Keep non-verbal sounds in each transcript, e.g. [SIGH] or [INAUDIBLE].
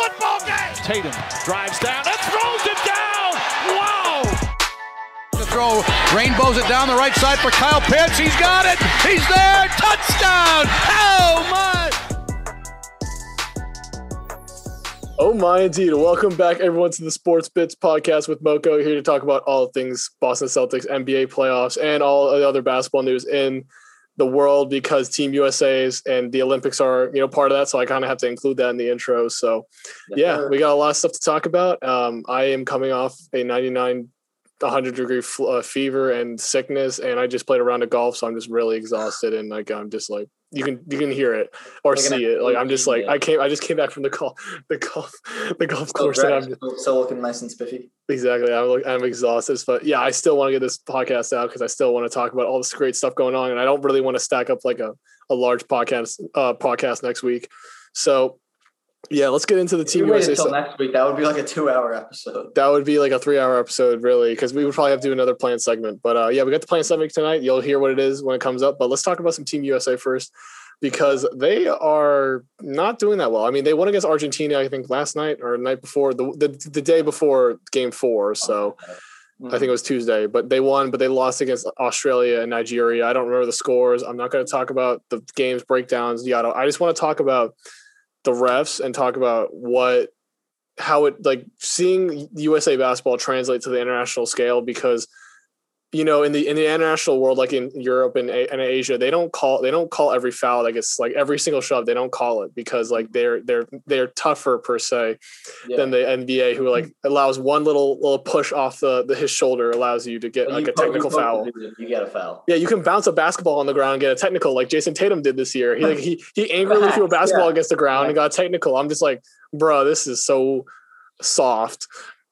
football game. Tatum drives down and throws it down. Wow. To throw, rainbows it down the right side for Kyle Pitts. He's got it. He's there. Touchdown. Oh my. Oh my indeed. Welcome back everyone to the Sports Bits podcast with Moko here to talk about all things Boston Celtics, NBA playoffs, and all the other basketball news in the world because Team USA's and the Olympics are, you know, part of that. So I kind of have to include that in the intro. So yeah, we got a lot of stuff to talk about. Um, I am coming off a 99 100 degree uh, fever and sickness and i just played a round of golf so i'm just really exhausted and like i'm just like you can you can hear it or see it. Like i'm just like i came i just came back from the golf the golf the golf course and i'm still looking nice and spiffy. Exactly. I'm like i'm exhausted but yeah i still want to get this podcast out because i still want to talk about all this great stuff going on and i don't really want to stack up like a, a large podcast uh podcast next week. So yeah, let's get into the team USA until next week. That would be like a two-hour episode. That would be like a three-hour episode, really, because we would probably have to do another plan segment. But uh, yeah, we got the plan segment tonight. You'll hear what it is when it comes up. But let's talk about some Team USA first, because they are not doing that well. I mean, they won against Argentina, I think, last night or the night before, the the, the day before Game Four. So. I think it was Tuesday, but they won, but they lost against Australia and Nigeria. I don't remember the scores. I'm not going to talk about the games breakdowns. Yada. I just want to talk about the refs and talk about what how it like seeing USA basketball translate to the international scale because you know in the in the international world like in Europe and, and Asia they don't call they don't call every foul like it's like every single shove they don't call it because like they're they're they're tougher per se yeah. than the NBA who like mm-hmm. allows one little little push off the, the his shoulder allows you to get like a technical foul. you get a foul. Yeah you can bounce a basketball on the ground and get a technical like Jayson Tatum did this year. He like he he [LAUGHS] angrily threw a basketball yeah. against the ground and got technical. I'm just like bro this is so soft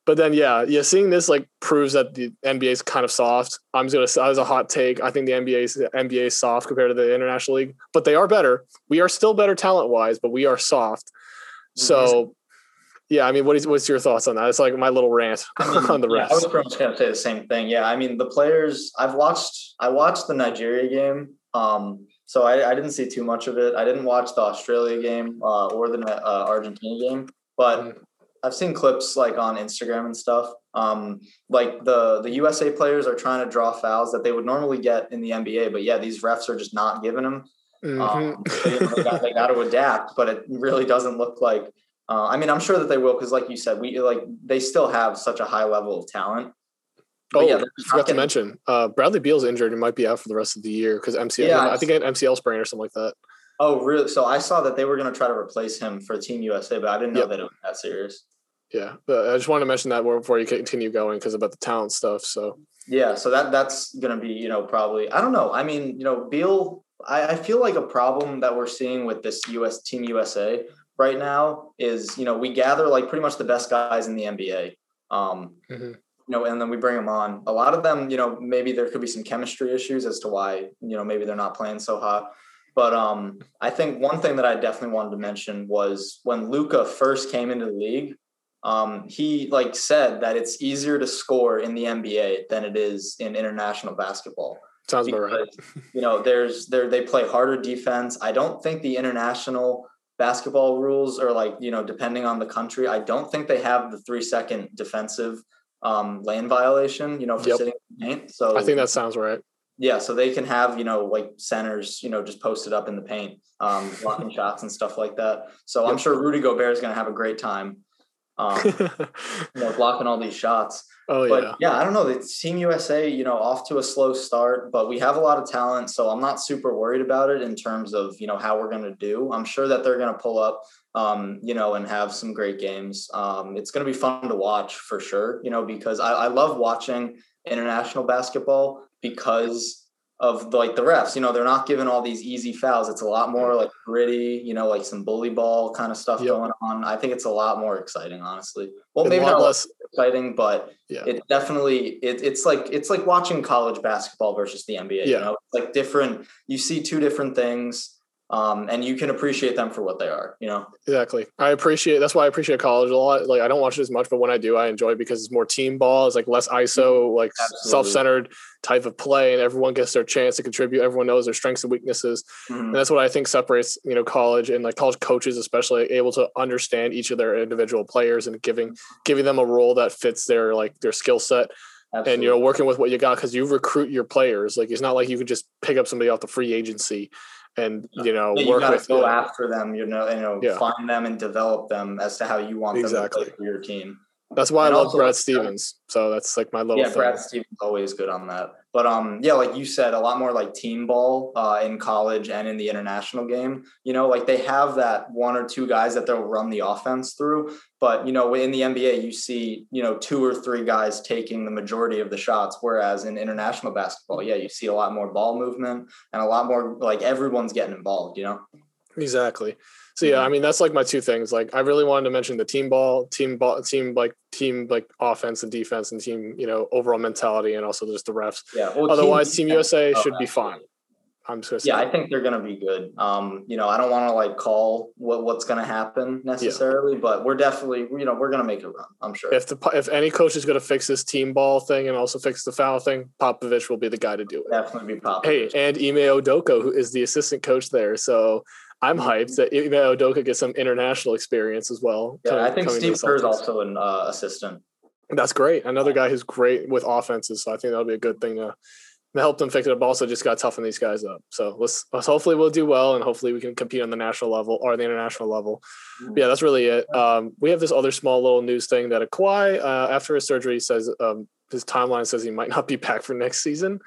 but then yeah, yeah, seeing this like proves that the NBA is kind of soft. I'm just gonna as a hot take. I think the NBA is NBA is soft compared to the international league, but they are better. We are still better talent wise, but we are soft. So yeah, I mean, what is what's your thoughts on that? It's like my little rant I mean, [LAUGHS] on the rest. Yeah, I was pretty much gonna say the same thing. Yeah, I mean, the players I've watched. I watched the Nigeria game. Um, so I, I didn't see too much of it. I didn't watch the Australia game uh, or the uh, Argentina game, but mm. I've seen clips like on Instagram and stuff. Um, like the the USA players are trying to draw fouls that they would normally get in the NBA, but yeah, these refs are just not giving them. Mm-hmm. Um, they, got, they, got, to adapt, but it really doesn't look like. Uh, I mean, I'm sure that they will because, like you said, we like they still have such a high level of talent. But oh, yeah, forgot getting, to mention uh, Bradley Beal's injured and might be out for the rest of the year because MCL. Yeah, I think an MCL sprain or something like that. Oh, really? So I saw that they were going to try to replace him for Team USA, but I didn't know yep. that it was that serious. Yeah, but I just wanted to mention that before you continue going because about the talent stuff. So yeah, so that that's going to be you know probably I don't know. I mean you know Beal, I, I feel like a problem that we're seeing with this U.S. Team USA right now is you know we gather like pretty much the best guys in the NBA. Um, mm-hmm you know, and then we bring them on. A lot of them, you know, maybe there could be some chemistry issues as to why, you know, maybe they're not playing so hot. But um, I think one thing that I definitely wanted to mention was when Luka first came into the league, um, he like said that it's easier to score in the NBA than it is in international basketball. Sounds because, about right. you know, there's there they play harder defense. I don't think the international basketball rules are like you know depending on the country. I don't think they have the three second defensive um, lane violation. You know, for yep. sitting in the paint. So I think that sounds right yeah, so they can have you know like centers you know just posted up in the paint, um, blocking [LAUGHS] shots and stuff like that. So I'm sure Rudy Gobert is going to have a great time, um, [LAUGHS] you know, blocking all these shots. Oh but yeah, yeah. I don't know. The Team USA, you know, off to a slow start, but we have a lot of talent, so I'm not super worried about it in terms of you know how we're going to do. I'm sure that they're going to pull up, um, you know, and have some great games. Um, it's going to be fun to watch for sure, you know, because I, I love watching international basketball because of like the refs. You know, they're not giving all these easy fouls. It's a lot more like gritty, you know, like some bully ball kind of stuff yep. going on. I think it's a lot more exciting, honestly. Well, maybe not less exciting, but yeah. it definitely it, it's like it's like watching college basketball versus the NBA. Yeah. You know, it's like different. You see two different things. Um, and you can appreciate them for what they are. You know, exactly. I appreciate that's why I appreciate college a lot. Like I don't watch it as much, but when I do, I enjoy it because it's more team ball. It's like less ISO, like Absolutely. self-centered type of play, and everyone gets their chance to contribute. Everyone knows their strengths and weaknesses, mm-hmm. and that's what I think separates you know college and like college coaches, especially able to understand each of their individual players and giving giving them a role that fits their like their skill set. Absolutely. and you know working with what you got because you recruit your players like it's not like you can just pick up somebody off the free agency and you know yeah, you work with go them. after them you know you know yeah. find them and develop them as to how you want exactly. them to play for your team that's why and I love Brad Stevens. So that's like my little yeah. Thing. Brad Stevens always good on that. But um, yeah, like you said, a lot more like team ball uh, in college and in the international game. You know, like they have that one or two guys that they'll run the offense through. But you know, in the NBA, you see you know two or three guys taking the majority of the shots, whereas in international basketball, yeah, you see a lot more ball movement and a lot more like everyone's getting involved. You know. Exactly. So yeah, I mm-hmm. mean that's like my two things. Like I really wanted to mention the team ball, team ball, team like team like offense and defense and team, you know, overall mentality and also just the refs. Yeah. Well, Otherwise, Team, team USA should be fine. I'm just yeah, I think they're going to be good. Um, you know, I don't want to like call what what's going to happen necessarily, yeah. but we're definitely you know we're going to make a run. I'm sure. If the if any coach is going to fix this team ball thing and also fix the foul thing, Popovich will be the guy to do it. Definitely be Popovich. Hey, and Ime Udoka, who is the assistant coach there, so I'm hyped that Ime Udoka gets some international experience as well. Yeah, coming, I think Steve Kerr is also an uh, assistant. That's great. Another guy who's great with offenses. So I think that'll be a good thing to, to help them fix it up. Also, just got to toughen these guys up. So let's, let's, hopefully we'll do well and hopefully we can compete on the national level or the international level. Mm-hmm. Yeah, that's really it. Um, we have this other small little news thing that a Kawhi uh, after his surgery says um, his timeline says he might not be [LAUGHS] back for next season.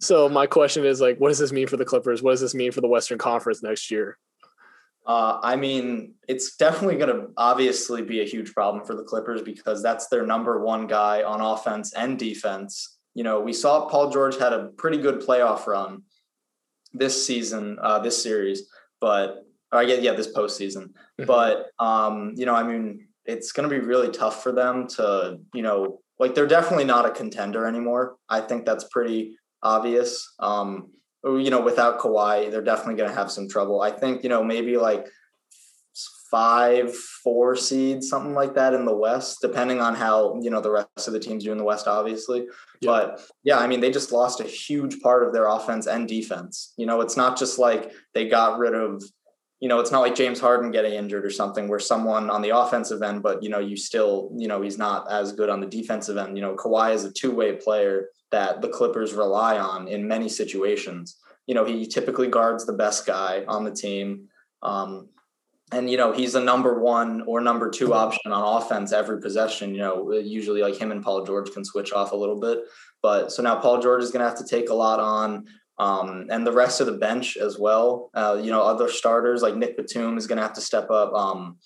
So my question is like, what does this mean for the Clippers? What does this mean for the Western Conference next year? Uh, I mean, it's definitely going to obviously be a huge problem for the Clippers because that's their number one guy on offense and defense. You know, we saw Paul George had a pretty good playoff run this season, uh, this series, but I get yeah, this postseason. Mm-hmm. But um, you know, I mean, it's going to be really tough for them to, you know, like they're definitely not a contender anymore. I think that's pretty obvious. Um, you know, without Kawhi, they're definitely going to have some trouble. I think, you know, maybe like five, four seeds, something like that in the West, depending on how, you know, the rest of the teams do in the West, obviously. Yeah. But yeah, I mean, they just lost a huge part of their offense and defense. You know, it's not just like they got rid of, you know, it's not like James Harden getting injured or something where someone on the offensive end, but, you know, you still, you know, he's not as good on the defensive end. You know, Kawhi is a two way player that the Clippers rely on in many situations. You know, he typically guards the best guy on the team. Um, and you know he's a number one or number two option on offense every possession. You know, usually like him and Paul George can switch off a little bit, but so now Paul George is going to have to take a lot on, um, and the rest of the bench as well. Uh, you know, other starters like Nick Batum is going to have to step up. Um,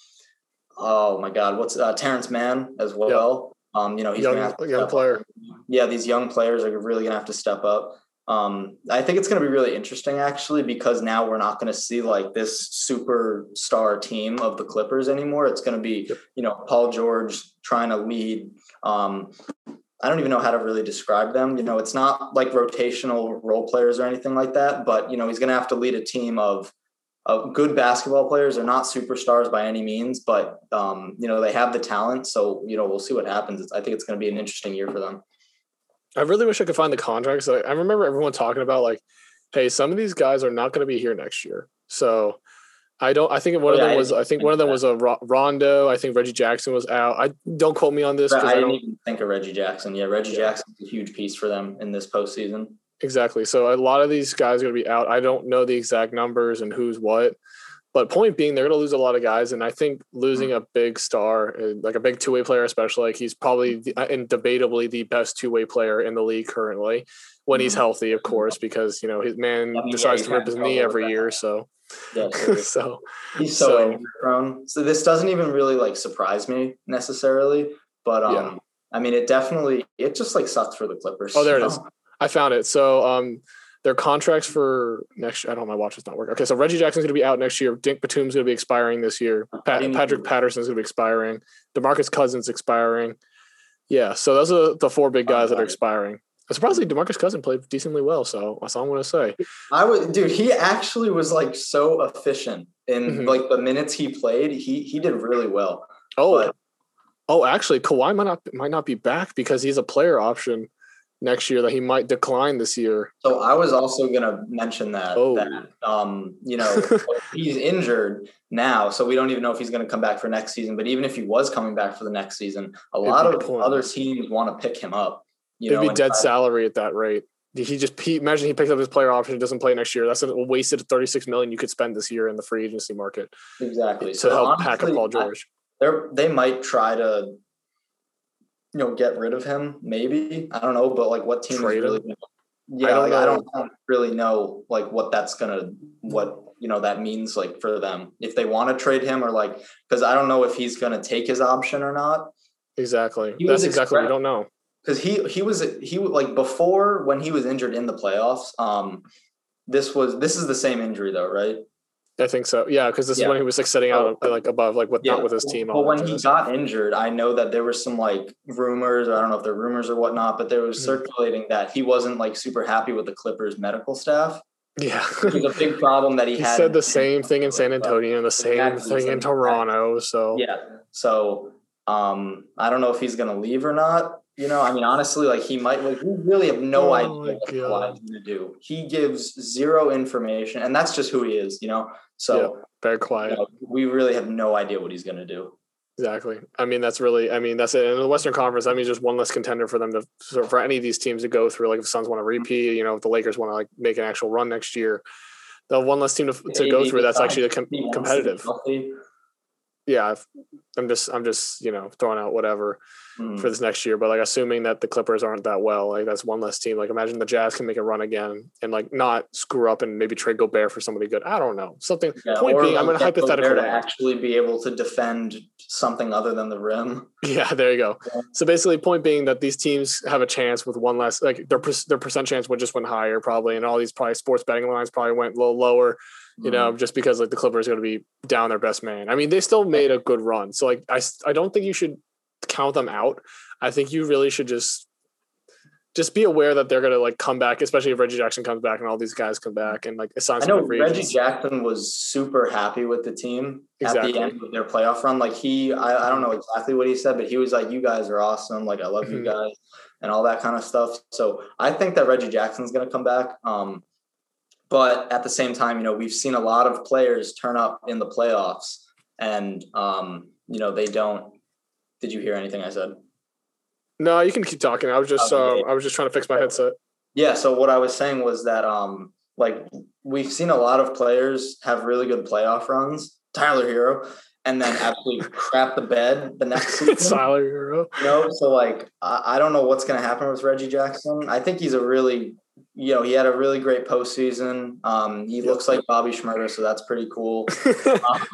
oh my God, what's uh, Terance Mann as well? Um, you know, he's young, gonna have to young player. Up. Yeah, these young players are really gonna have to step up. Um, I think it's going to be really interesting actually because now we're not going to see like this superstar team of the Clippers anymore. It's going to be, you know, Paul George trying to lead. Um, I don't even know how to really describe them. You know, it's not like rotational role players or anything like that, but you know, he's going to have to lead a team of uh, good basketball players. They're not superstars by any means, but um, you know they have the talent. So you know we'll see what happens. I think it's going to be an interesting year for them. I really wish I could find the contracts. I, I remember everyone talking about like, hey, some of these guys are not going to be here next year. So I don't. I think one oh, of them was. I think one of them was a Rondo. I think Reggie Jackson was out. I don't quote me on this. I, I didn't even think of Reggie Jackson. Yeah, Reggie yeah. Jackson's a huge piece for them in this postseason. Exactly. So a lot of these guys are going to be out. I don't know the exact numbers and who's what, but point being, they're going to lose a lot of guys. And I think losing a big star, uh, like a big two way player, especially, like he's probably the, uh, and debatably the best two way player in the league currently when he's mm-hmm. healthy, of course, because you know his man I mean, decides yeah, to rip his knee every year. So. Yeah, [LAUGHS] so he's so, so prone. So this doesn't even really like surprise me necessarily, but um, yeah. I mean, it definitely it just like sucks for the Clippers. Oh, there it know? is. I found it. So um, their contracts for next year, I don't know, my watch is not working. Okay, so Reggie Jackson's going to be out next year. Dink Batum's going to be expiring this year. Pat, Patrick Patterson's going to be expiring. DeMarcus Cousins expiring. Yeah, so those are the four big guys that are expiring. I surprisingly, Demarcus Cousin played decently well, so that's all I'm going to say. I would, dude. He actually was like so efficient in Mhm. like the minutes he played. He he did really well. Oh, But- oh, actually, Kawhi might not might not be back because he's a player option next year that he might decline this year. So I was also gonna mention that Oh. that um you know [LAUGHS] he's injured now, so we don't even know if he's gonna come back for next season. But even if he was coming back for the next season, a It'd lot of pointless. other teams want to pick him up. You It'd know, be dead try- salary at that rate. He just he, imagine he picks up his player option, doesn't play next year. That's a wasted 36 million you could spend this year in the free agency market exactly to so help pack up honestly, Paul George. they're they might try to you know get rid of him maybe i don't know but like what team Trade is really him? yeah I don't like, I, don't, know. I don't really know like what that's gonna what you know that means like for them if they want to trade him or like because i don't know if he's gonna take his option or not Exactly. He That's was exactly what we don't know. because he he was he was like before when he was injured in the playoffs um this was this is the same injury though right I think so. Yeah, because this is when he was like sitting out like above, like with not with his team. But all when he got injured, I know that there was some like rumors, or I don't know if they're rumors or whatnot, but there was Mhm. circulating that he wasn't like super happy with the Clippers medical staff. yeah, It was a big problem that he, [LAUGHS] he had. said the same thing in San Antonio and the same Exactly, thing in Toronto. So Yeah. So um, I don't know if he's gonna leave or not. You know, I mean, honestly, like he might. Like we really have no Oh idea what. Kawhi's gonna do. He gives zero information, and that's just who he is. You know, so very you quiet. know, we really have no idea what he's gonna do. Exactly. I mean, that's really. I mean, that's it. In the Western Conference, I mean, just one less contender for them to for any of these teams to go through. Like if the Suns want to mm-hmm. repeat, you know, if the Lakers want to like make an actual run next year, the one less team to, to go through. That's actually com- He wants to be competitive. Yeah, I'm just, I'm just, you know, throwing out whatever. Mhm. for this next year. But like assuming that the Clippers aren't that well, like that's one less team. Like imagine the Jazz can make a run again and like not screw up and maybe trade Gobert for somebody good. I don't know. Something Yeah, point being, I'm like in a hypothetical to actually be able to defend something other than the rim. [LAUGHS] Yeah, there you go. Yeah. So basically, point being that these teams have a chance with one less, like their their percent chance would just went higher probably, and all these probably sports betting lines probably went a little lower. You Mm-hmm. know, just because like the Clippers are going to be down their best man. I mean, they still made a good run, so like I, I don't think you should count them out. I think you really should just just be aware that they're going to like come back, especially if Reggie Jackson comes back and all these guys come back and like assign I know Reggie agents. Jackson was super happy with the team at the end of their playoff run. Like he, I, I don't know exactly what he said, but he was like, "You guys are awesome. Like I love you guys," and all that kind of stuff. So I think that Reggie Jackson's going to come back. Um, but at the same time, you know, we've seen a lot of players turn up in the playoffs, and um, you know, they don't. Did you hear anything I said? No, you can keep talking. I was just Oh, um. I was just trying to fix my headset. Yeah. So what I was saying was that um like we've seen a lot of players have really good playoff runs. Tyler Herro, and then absolutely [LAUGHS] crap the bed the next [LAUGHS] season. Tyler Herro. You know, so like I, I don't know what's gonna happen with Reggie Jackson. I think he's a really you know, he had a really great postseason. Um, he Yep. looks like Bobby Shmurda, so that's pretty cool. [LAUGHS]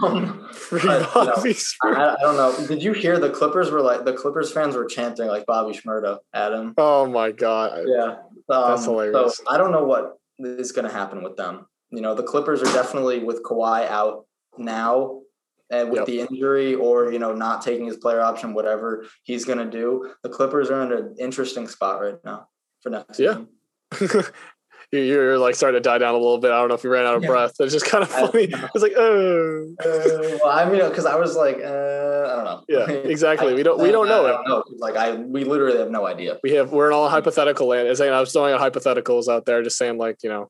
Um, But, you know, I, I don't know. Did you hear the Clippers were like the Clippers fans were chanting like Bobby Shmurda at him? Oh my god. Yeah, um, That's hilarious. So I don't know what is going to happen with them. You know, the Clippers are definitely with Kawhi out now, and with Yep. the injury or you know not taking his player option, whatever he's going to do. The Clippers are in an interesting spot right now for next Yeah. season. [LAUGHS] You- You're like starting to die down a little bit. I don't know if you ran out of Yeah. breath. It's just kind of funny. It's like, oh, Uh, well, I mean, because I was like, uh, I don't know. yeah, [LAUGHS] exactly. We don't we don't I know it. don't know. Like I, we literally have no idea. We have we're in all [LAUGHS] hypothetical land. As I was throwing out hypotheticals out there, just saying like you know,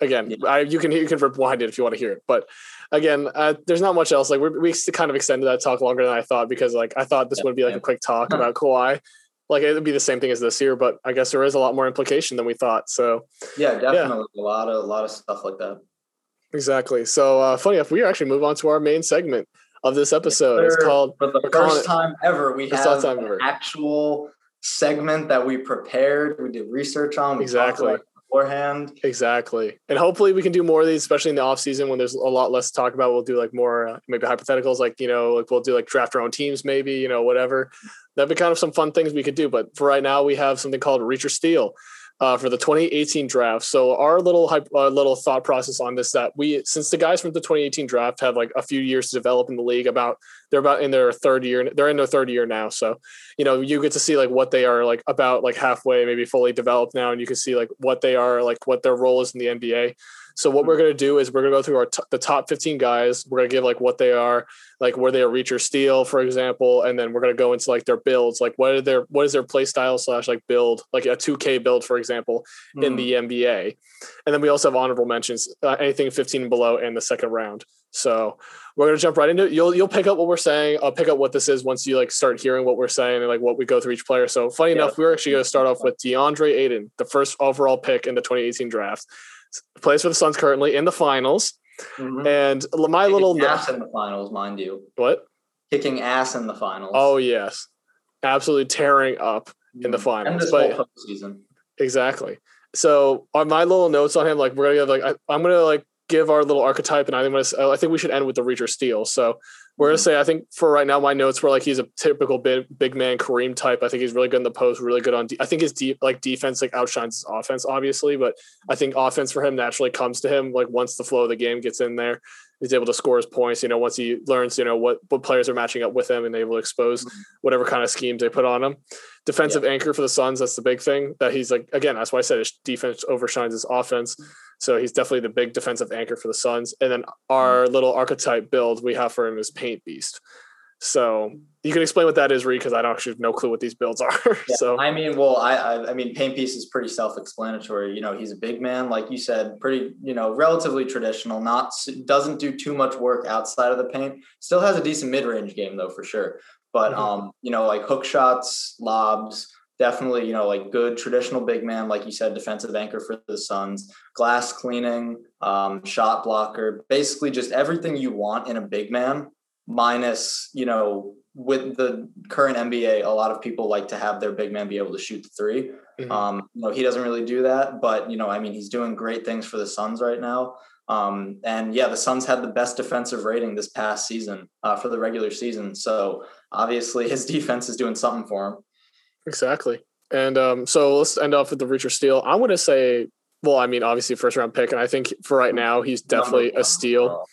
again, Yeah. I you can you can rewind it if you want to hear it, but again, uh, there's not much else. Like we we kind of extended that talk longer than I thought because like I thought this Yeah. would be like a quick talk about Kawhi. Like it would be the same thing as this year, but I guess there is a lot more implication than we thought. So Yeah, definitely a lot of a lot of stuff like that. exactly. So uh, funny enough, we actually move on to our main segment of this episode. It's called For the first time ever, we have an ever. actual segment that we prepared. We did research on. Exactly. Beforehand. Exactly. And hopefully we can do more of these, especially in the off season when there's a lot less to talk about. We'll do like more uh, maybe hypotheticals, like, you know, like we'll do like draft our own teams, maybe, you know, whatever. That'd be kind of some fun things we could do. But for right now, we have something called Reach or Steal. Uh, for the 2018 draft. So our little uh, little thought process on this that we since the guys from the 2018 draft have like a few years to develop in the league about they're about in their third year they're in their third year now so you know you get to see like what they are like about like halfway maybe fully developed now and you can see like what they are like what their role is in the NBA so what we're going to do is we're going to go through our t- the top 15 guys. We're going to give like what they are, like where they are reach or steal, for example, and then we're going to go into like their builds, like what are their what is their play style slash like build, like a 2K build, for example, mm. in the NBA. And then we also have honorable mentions, uh, anything 15 and below in the second round. So we're gonna jump right into it. You'll you'll pick up what we're saying. I'll pick up what this is once you like start hearing what we're saying and like what we go through each player. So funny yeah. enough, we're actually gonna start off with DeAndre Ayton, the first overall pick in the 2018 draft plays for the Suns currently in the finals. Mm-hmm. And my Kicking little ass in the finals, mind you. What? Kicking ass in the finals. Oh yes, absolutely tearing up in the mm-hmm. finals. But, whole postseason. Exactly. So on my little notes on him, like we're gonna have like I, I'm gonna like give our little archetype, and I think I think we should end with the reach or steal. So we're gonna mm-hmm. say I think for right now, my notes were like he's a typical big big man Kareem type. I think he's really good in the post, really good on. De- I think his deep like defense like outshines his offense, obviously, but I think offense for him naturally comes to him like once the flow of the game gets in there he's able to score his points. You know, once he learns, you know, what what players are matching up with him and able to expose mm-hmm. whatever kind of schemes they put on him. Defensive yeah. anchor for the Suns. That's the big thing that he's like. Again, that's why I said his defense overshines his offense. So he's definitely the big defensive anchor for the Suns. And then our mm-hmm. little archetype build we have for him is Paint Beast. So you can explain what that is, Reed, because I don't actually have no clue what these builds are. [LAUGHS] Yeah, so I mean, well, I, I, I mean, Paint Beast is pretty self-explanatory. You know, he's a big man, like you said, pretty, you know, relatively traditional. Not doesn't do too much work outside of the paint. Still has a decent mid-range game though, for sure. But mm-hmm. um, you know, like hook shots, lobs, definitely, you know, like good traditional big man, like you said, defensive anchor for the Suns, glass cleaning, um, shot blocker, basically just everything you want in a big man minus, you know, with the current NBA, a lot of people like to have their big man be able to shoot the 3 mm-hmm. Um, you know, he doesn't really do that, but you know, I mean, he's doing great things for the Suns right now. Um, and yeah, the Suns had the best defensive rating this past season uh, for the regular season. So obviously, his [LAUGHS] defense is doing something for him. Exactly. And um, so let's end off with the Reacher Steal. I'm going to say, well, I mean, obviously first round pick, and I think for right now he's definitely a steal.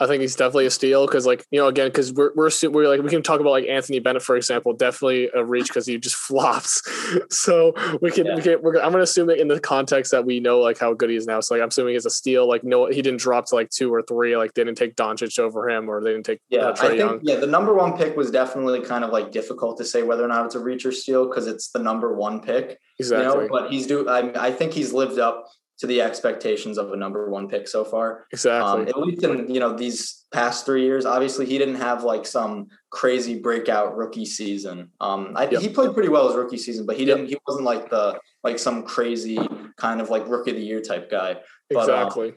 I think he's definitely a steal because, like, you know, again, because we're we're we're like we can talk about like Anthony Bennett for example, definitely a reach because he just [LAUGHS] flops. so we can yeah. we can we're, I'm gonna assume it in the context that we know like how good he is now. So like I'm assuming it's a steal. Like no, he didn't drop to like two or three. Like they didn't take Doncic over him or they didn't take yeah. Uh, I think Young. yeah, the number one pick was definitely kind of like difficult to say whether or not it's a reach or steal because it's the number one pick. Exactly. You know, but he's do. I, I think he's lived up to the expectations of a number one pick so far. Exactly. Um, at least in you know these past three years, obviously he didn't have like some crazy breakout rookie season. Um, I, yep. he played pretty well his rookie season, but he didn't. Yep. He wasn't like the like some crazy kind of like rookie of the year type guy. But, um, exactly. Um,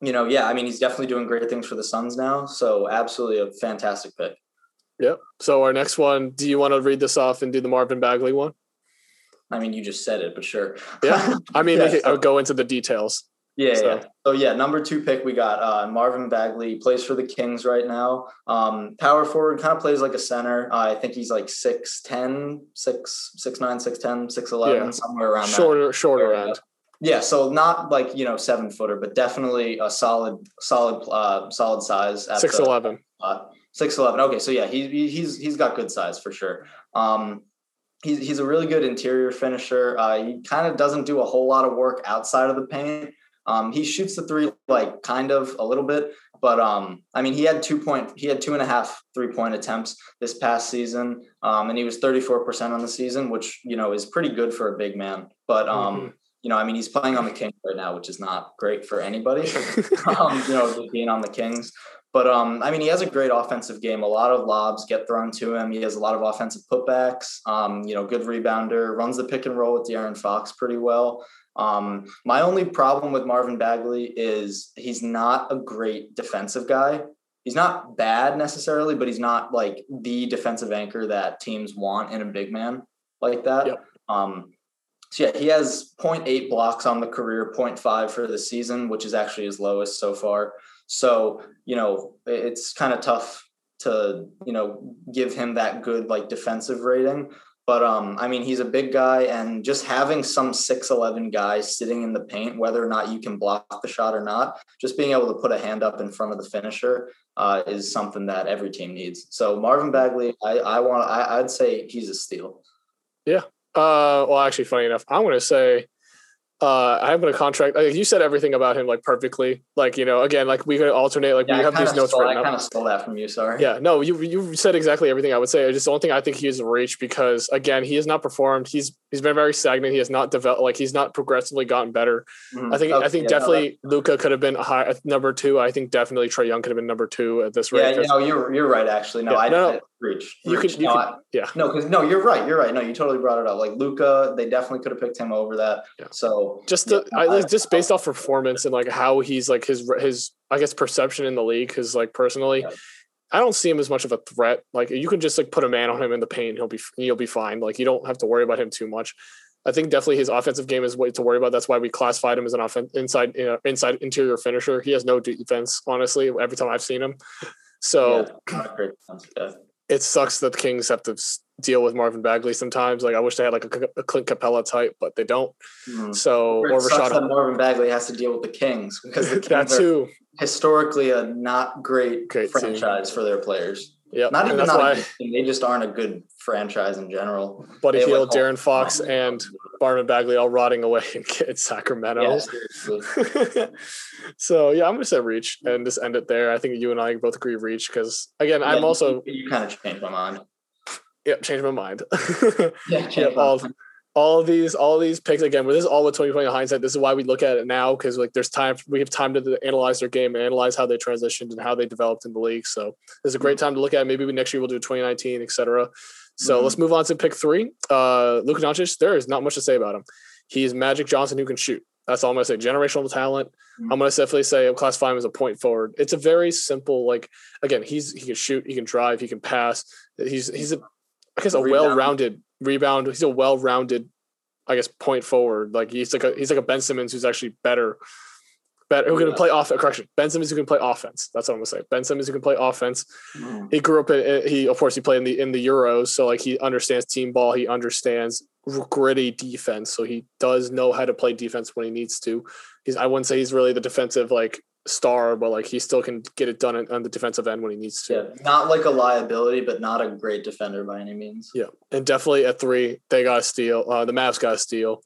you know, yeah, I mean, he's definitely doing great things for the Suns now. So absolutely a fantastic pick. Yep. So our next one, do you want to read this off and do the Marvin Bagley one? I mean, you just said it, but sure. Yeah. [LAUGHS] I mean, yeah, I'll go into the details. Yeah, so. yeah. So yeah, number two pick we got uh, Marvin Bagley plays for the Kings right now. Um, power forward, kind of plays like a center. Uh, I think he's like 6'10", 6, 6'9", 6'10", 6'11", yeah. somewhere around shorter, that. Shorter shorter end. Yeah, so not like you know seven footer, but definitely a solid, solid, uh, solid size. Six eleven. Uh, Six eleven. Okay, so yeah, he's he's he's got good size for sure. Um, he's he's a really good interior finisher. Uh, he kind of doesn't do a whole lot of work outside of the paint. Um, he shoots the three like kind of a little bit, but um, I mean he had two point he had two and a half three point attempts this past season, um, and he was thirty four percent on the season, which you know is pretty good for a big man. But um, mm-hmm. you know, I mean he's playing on the Kings right now, which is not great for anybody. [LAUGHS] [LAUGHS] um, you know, being on the Kings. But um, I mean, he has a great offensive game. A lot of lobs get thrown to him. He has a lot of offensive putbacks. Um, you know, good rebounder, runs the pick and roll with De'Aaron Fox pretty well. Um, my only problem with Marvin Bagley is he's not a great defensive guy. He's not bad necessarily, but he's not like the defensive anchor that teams want in a big man like that. Yep. Um, so yeah, he has 0.8 blocks on the career, 0.5 for the season, which is actually his lowest so far. So, you know, it's kind of tough to, you know, give him that good like defensive rating. But um, I mean, he's a big guy, and just having some six eleven guy sitting in the paint, whether or not you can block the shot or not, just being able to put a hand up in front of the finisher uh, is something that every team needs. So Marvin Bagley, I, I want, I, I'd say he's a steal. Yeah. Uh, well, actually, funny enough, I'm going to say uh, I have a contract. Like, you said everything about him like perfectly. Like you know, again, like we could alternate. Like Yeah, we have these notes stole, written I kind of stole that from you. Sorry. Yeah, no, you you said exactly everything I would say. Just the only thing I think he is reach because again, he has not performed. He's he's been very stagnant. He has not developed like he's not progressively gotten better. Mhm. I think Okay, I think yeah, no, definitely Luka could have been a high number two. I think definitely Trae Young could have been number two at this that- rate. Yeah, no, you're you're right. Actually, no, Yeah, I no, I- reach. You, could, you could, yeah. No, because no, you're right. You're right. No, you totally brought it up. Like Luka, they definitely could have picked him over that. Yeah. So just yeah, the, I, I- just based off performance and like how he's like his his I guess perception in the league because like personally, Yeah. I don't see him as much of a threat. Like you can just like put a man on him in the paint, he'll be he'll be fine. Like you don't have to worry about him too much. I think definitely his offensive game is what to worry about. That's why we classified him as an offen- inside you know, inside interior finisher. He has no defense, honestly. Every time I've seen him, so yeah, not a great defense guy. it sucks that the Kings have to deal with Marvin Bagley sometimes. Like I wish they had like a, a Clint Capela type, but they don't. Mhm. So It or sucks that Rashad Marvin Bagley has to deal with the Kings because the [LAUGHS] that Kings are too. historically a not great, Great team. franchise for their players. Yep. Not even not why. They just aren't a good franchise in general. Buddy They Darren Fox, and Marvin Bagley all rotting away in, [LAUGHS] in Sacramento. Yeah, [LAUGHS] so yeah, I'm gonna say reach and just end it there. I think you and I both agree reach because again, Yeah, I'm also you, kind of changed my mind. yeah changed my mind. Yeah, [LAUGHS] yeah, changed my all mind. All these all these picks again. This is all with 2020 hindsight. This is why we look at it now because like there's time we have time to analyze their game and analyze how they transitioned and how they developed in the league. So there's a great time to look at. it. Maybe we, next year we'll do 2019, etc. So Mhm. let's move on to pick three. Uh, Luka Doncic. There is not much to say about him. He's Magic Johnson who can shoot. That's all I'm gonna say. Generational talent. Mhm. I'm gonna definitely say I'm classify him as a point forward. It's a very simple, like again, he's he can shoot, he can drive, he can pass. He's he's a I guess a Rebound. well-rounded rebound. He's a well-rounded, I guess, point forward. Like he's like a he's like a Ben Simmons who's actually better, better who can Yeah. play off. Correction, Ben Simmons who can play offense. That's what I'm gonna say. Ben Simmons who can play offense. Mhm. He grew up in he of course he played in the in the Euros, so like he understands team ball. He understands gritty defense, so he does know how to play defense when he needs to. He's I wouldn't say he's really the defensive like star, but like he still can get it done on- the defensive end when he needs to. Yeah, not like a liability, but not a great defender by any means. Yeah, and definitely at three, they got to steal. Uh, the Mavs got to steal.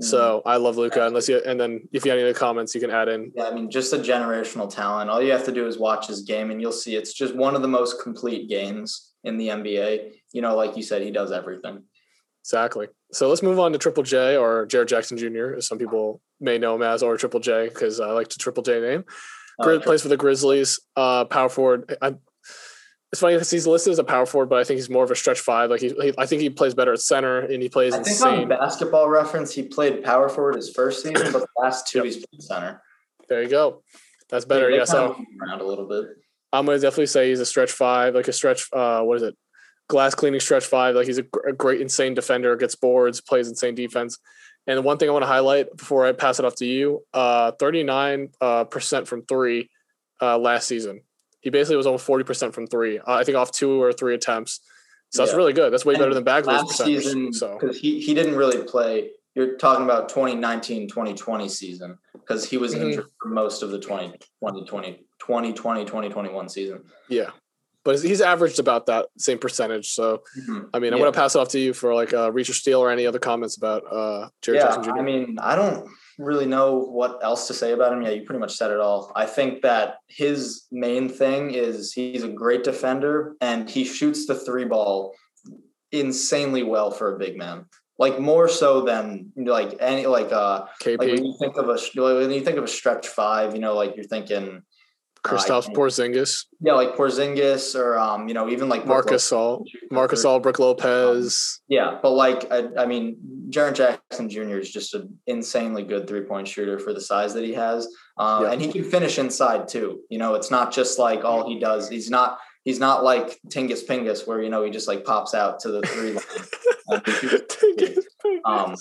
So I love Luka. Unless you, and then if you have any other comments, you can add in. Yeah, I mean, just a generational talent. All you have to do is watch his game, and you'll see it's just one of the most complete games in the NBA. You know, like you said, he does everything. Exactly. So let's move on to Triple J or Jaren Jackson Jr. as some people may know him as, or Triple J because I like the Triple J name. Gri- Uh, plays for the Grizzlies. Uh, power forward. I, it's funny because he's listed as a power forward, but I think he's more of a stretch five. Like he, he I think he plays better at center, and he plays I think on basketball reference, he played power forward his first season, but the last two Yep. he's played center. There you go. That's better. They Yeah. So of move him around a little bit. I'm gonna definitely say he's a stretch five, like a stretch. Uh, what is it? Glass cleaning stretch five. Like he's a, a great, insane defender. Gets boards, plays insane defense. And the one thing I want to highlight before I pass it off to you, uh, 39 uh, percent from three uh, last season. He basically was almost 40 percent from three. Uh, I think off two or three attempts. So that's really good. That's way And better than Bagley's Last percentage. season, So because he, he didn't really play. You're talking about 2019 2020 season because he was Mhm. injured for most of the 2020 2020 2020 2021 season. yeah, but he's- averaged about that same percentage. So I mean, I'm Yeah. gonna pass it off to you for like uh, reach or steal or any other comments about uh, Jaren yeah, Jackson Jr. I mean, I don't really know what else to say about him. Yeah, you pretty much said it all. I think that his main thing is he's a great defender and he shoots the three ball insanely well for a big man. Like more so than like any like uh KP, like when you think of a when you think of a stretch five, you know, like you're thinking Kristaps think- Porzingis. yeah, like Porzingis or um, you know, even like Marc Gasol. Marc Gasol, Lopez. Yeah, but like I, I mean, Jaren Jackson Jr. is just an insanely good three point shooter for the size that he has, um, Yeah. and he can finish inside too. You know, it's not just like all he does. He's not he's not like Tingus Pingus where you know he just like pops out to the three line. [LAUGHS] Um, Um,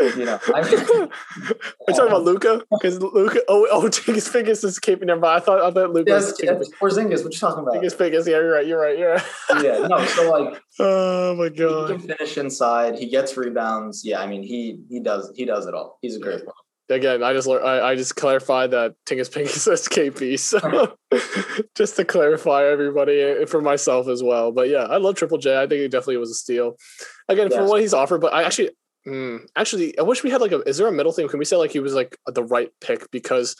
you know, [LAUGHS] I mean, Are you talking about Luka? Because Luka, oh, oh, [LAUGHS] Tigges Pickens is keeping him. I thought, I thought Luka yes, was yes, Porzingis. What you talking about? Tigges Pickens. Yeah, you're right. You're right. You're right. yeah, no. So like, [LAUGHS] oh my he god. can finish inside. He gets rebounds. Yeah, I mean, he he does he does it all. He's a great player. Again, I just I, I just clarified that Tingus Pinkins is KP. So just to clarify everybody and for myself as well. But yeah, I love Triple J. I think it definitely was a steal. Again, for what he's offered, but I actually mm, actually I wish we had like a is there a middle thing? Can we say like he was like the right pick because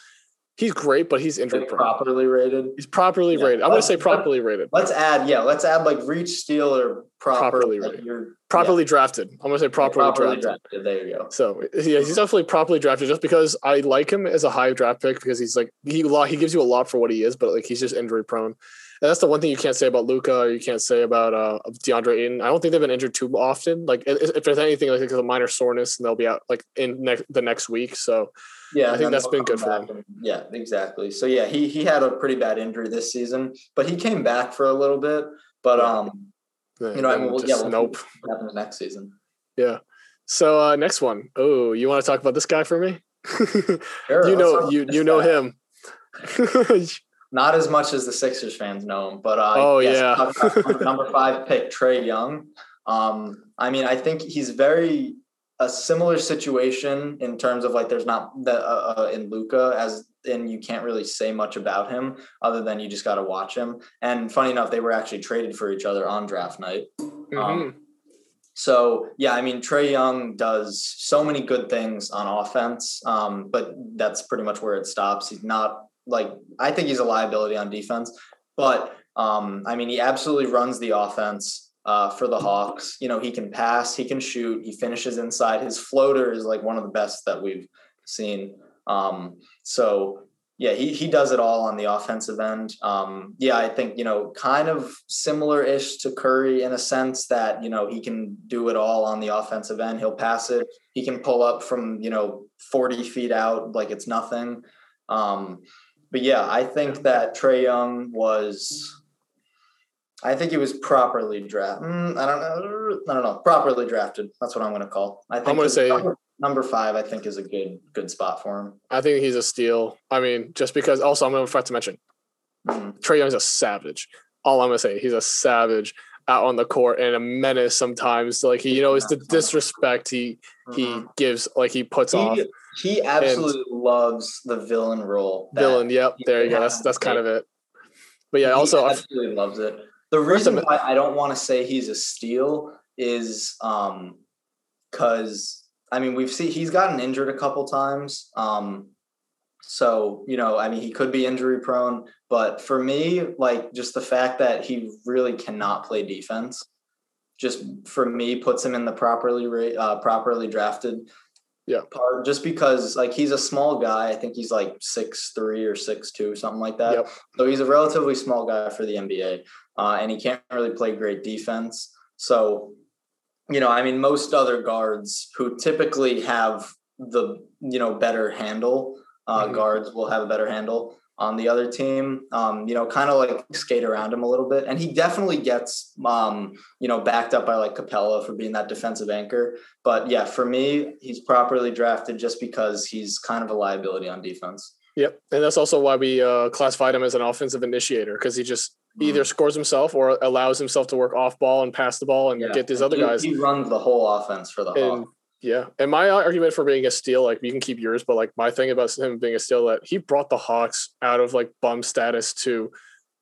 he's great, but he's injured. Properly rated. He's properly Yeah. rated. I'm gonna say properly rated. Let's add, yeah, let's add like reach, steal, or proper, Properly like rated. you're Properly drafted. I'm gonna say yeah, properly, drafted. drafted. There you go. So yeah, he's definitely properly drafted just because I like him as a high draft pick because he's like he he gives you a lot for what he is, but like he's just injury prone. And that's the one thing you can't say about Luka or you can't say about uh, DeAndre Ayton. I don't think they've been injured too often. Like if there's anything like a minor soreness, and they'll be out like in next the next week. So Yeah, I think that's been good for them. yeah, exactly. So yeah, he he had a pretty bad injury this season, but he came back for a little bit. But Yeah. um, you know, I mean, well, yeah, we'll nope. see what happens next season. Yeah. So uh, next one. Oh, you want to talk about this guy for me? [LAUGHS] Sure, you know you you know him. [LAUGHS] [LAUGHS] Not as much as the Sixers fans know him, but uh, Oh, yes, yeah. number five pick Trae Young. Um, I mean, I think he's very a similar situation in terms of like there's not the uh, uh, in Luka as in you can't really say much about him other than you just got to watch him. And funny enough, they were actually traded for each other on draft night. Mhm. Um, so yeah, I mean Trae Young does so many good things on offense, um, but that's pretty much where it stops. He's not like I think he's a liability on defense, but um, I mean he absolutely runs the offense uh, for the Hawks. You know he can pass, he can shoot, he finishes inside. His floater is like one of the best that we've seen. Um, so yeah, he he does it all on the offensive end. Um, yeah, I think you know, kind of similar-ish to Curry in a sense that you know he can do it all on the offensive end. He'll pass it. He can pull up from you know forty feet out like it's nothing. Um, but yeah, I think that Trae Young was. I think he was properly drafted. I don't know. I don't know. Properly drafted. That's what I'm going to call. I think gonna say- number, number five. I think is a good good spot for him. I think he's a steal. I mean, just because also I'm gonna forget to mention Mhm. Trae Young's a savage. All I'm gonna say, he's a savage out on the court and a menace sometimes. Like he, you know, it's the disrespect he he Mhm. gives, like he puts off. He, absolutely loves the villain role. Villain, yep, there you go. That's that's kind of it. But yeah, he also I- absolutely loves it. The reason why I don't want to say he's a steal is um because I mean we've seen he's gotten injured a couple times. Um so, you know, I mean he could be injury prone, but for me, like just the fact that he really cannot play defense just for me puts him in the properly uh, properly drafted Yeah. part just because like he's a small guy i think he's like six three or six two something like that Yep. so he's a relatively small guy for the nba uh, and he can't really play great defense so you know i mean most other guards who typically have the you know better handle uh, Mhm. guards will have a better handle on the other team um, you know kind of like skate around him a little bit and he definitely gets um, you know backed up by like Capela for being that defensive anchor but yeah for me he's properly drafted just because he's kind of a liability on defense Yep, and that's also why we uh, classified him as an offensive initiator because he just either scores himself or allows himself to work off ball and pass the ball and Yeah. get these other he, guys. he runs the whole offense for the Hawks. Yeah, and my argument for being a steal, like you can keep yours, but like my thing about him being a steal, that he brought the Hawks out of like bum status to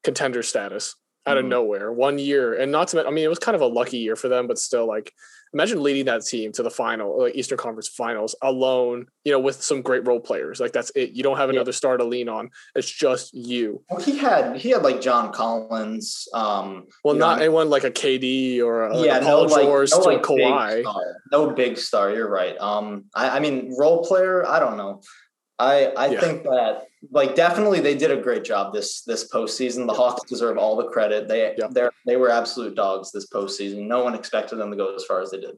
contender status out of Mhm. nowhere one year, and not to mention, I mean, it was kind of a lucky year for them, but still, like imagine leading that team to the final, like Eastern Conference Finals alone, you know, with some great role players. Like that's it. You don't have Yeah. another star to lean on. It's just you. Well, he had he had like John Collins. Um, Well, you know, not anyone like a KD or a, like yeah, a no, Paul like, George no, like, Kawhi. Big star. No big star. You're right. Um, I, I mean, role player. I don't know. I I Yeah. think that like definitely they did a great job this this postseason. The Hawks deserve all the credit. They Yeah. they they were absolute dogs this postseason. No one expected them to go as far as they did.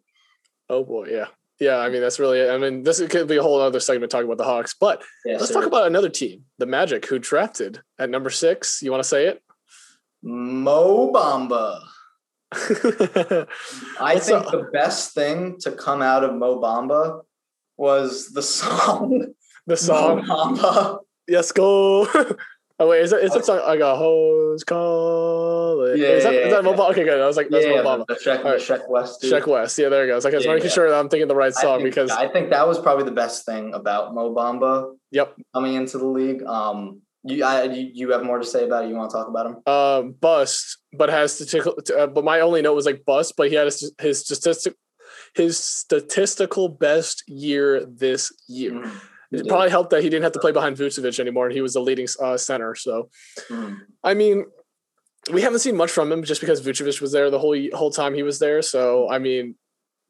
Oh boy, yeah. Yeah, I mean that's really it. I mean this could be a whole other segment talking about the Hawks, but Yeah, let's talk about another team, the Magic, who drafted at number six. You want to say it? Mo Bamba. [LAUGHS] I think up? the best thing to come out of Mo Bamba was the [LAUGHS] song. The [LAUGHS] song. Mamba. [LAUGHS] Yes, go. [LAUGHS] oh wait, is it is it song? I got hose call. Yeah, is that, yeah, is that yeah. Mo Bamba? Okay, good. I was like, that's yeah, Mo Bamba. the, the Shrek, right. Sheck Wes. dude. Sheck Wes. Yeah, there you goes. I was like, I was Yeah, making sure that I'm thinking the right I song think, because I think that was probably the best thing about Mo Bamba yep. coming into the league. Um, you, I, you, you have more to say about it? You want to talk about him? Um, bust, but has to. Uh, but my only note was like bust, but he had his, his statistic, his statistical best year this year. Mhm. It probably helped that he didn't have to play behind Vucevic anymore, and he was the leading uh, center. So, Mhm. I mean, we haven't seen much from him just because Vucevic was there the whole whole time he was there. So, I mean,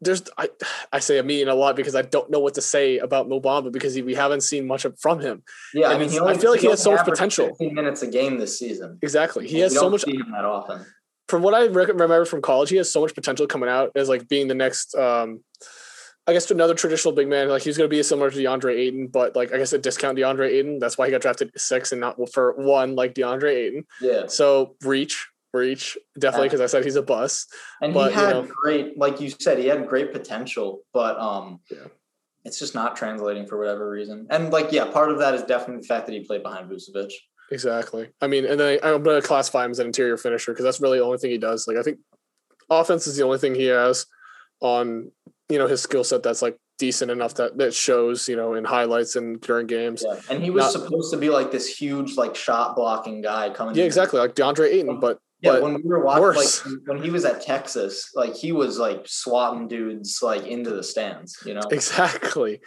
there's I I say a mean a lot because I don't know what to say about Mo Bamba because he, we haven't seen much of, from him. Yeah, I And mean, it's- I feel like he has so much potential. 15 minutes a game this season. Exactly, he has so don't much see him that often. from what I remember from college, he has so much potential coming out as like being the next, um, I guess, another traditional big man. Like he's going to be similar to DeAndre Ayton, but like I guess a discount DeAndre Ayton. That's why he got drafted six and not for one like DeAndre Ayton. Yeah, So reach, reach, definitely because I said he's a bus. and But, he you had know- great, like you said, he had great potential, but um, Yeah. it's just not translating for whatever reason. And like, yeah, part of that is definitely the fact that he played behind Vucevic. Exactly. I mean, and then I'm going to classify him as an interior finisher because that's really the only thing he does. Like I think offense is the only thing he has on you know his skill set that's like decent enough that that shows you know in highlights and during games. Yeah, and he was Not- supposed to be like this huge, like shot blocking guy coming. Yeah, exactly. Like DeAndre Ayton, but Yeah, but when we were watching, worse. like when he was at Texas, like he was like swatting dudes like into the stands. You know, exactly.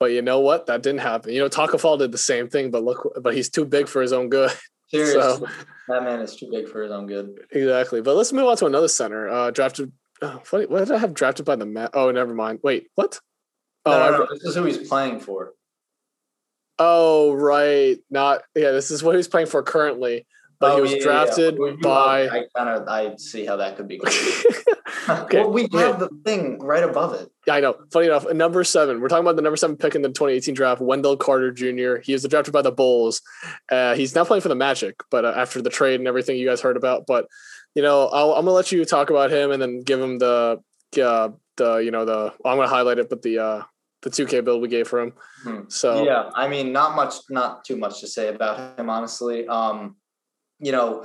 But you know what? That didn't happen. You know, Tacko Fall did the same thing, but look, but he's too big for his own good. [LAUGHS] seriously, So that man is too big for his own good. exactly. But let's move on to another center. Uh, drafted. Oh, what, what did I have drafted by the Met? Oh, never mind. Wait, what? Oh, No, no, this is who he's playing for. oh, right. Not yeah. This is what he's playing for currently. But Oh, he was yeah, yeah, yeah. drafted you- by. I kind of I see how that could be. [LAUGHS] [LAUGHS] Okay, well, we yeah. have the thing right above it. Yeah, I know. Funny enough, number seven. We're talking about the number seven pick in the 2018 draft, Wendell Carter Jr. He was drafted by the Bulls. Uh, he's now playing for the Magic, but uh, after the trade and everything you guys heard about. But you know, I'll, I'm gonna let you talk about him and then give him the uh, the you know the I'm gonna highlight it, but the uh, the 2K build we gave for him. Hmm. So Yeah, I mean, not much, not too much to say about him, honestly. Um, you know,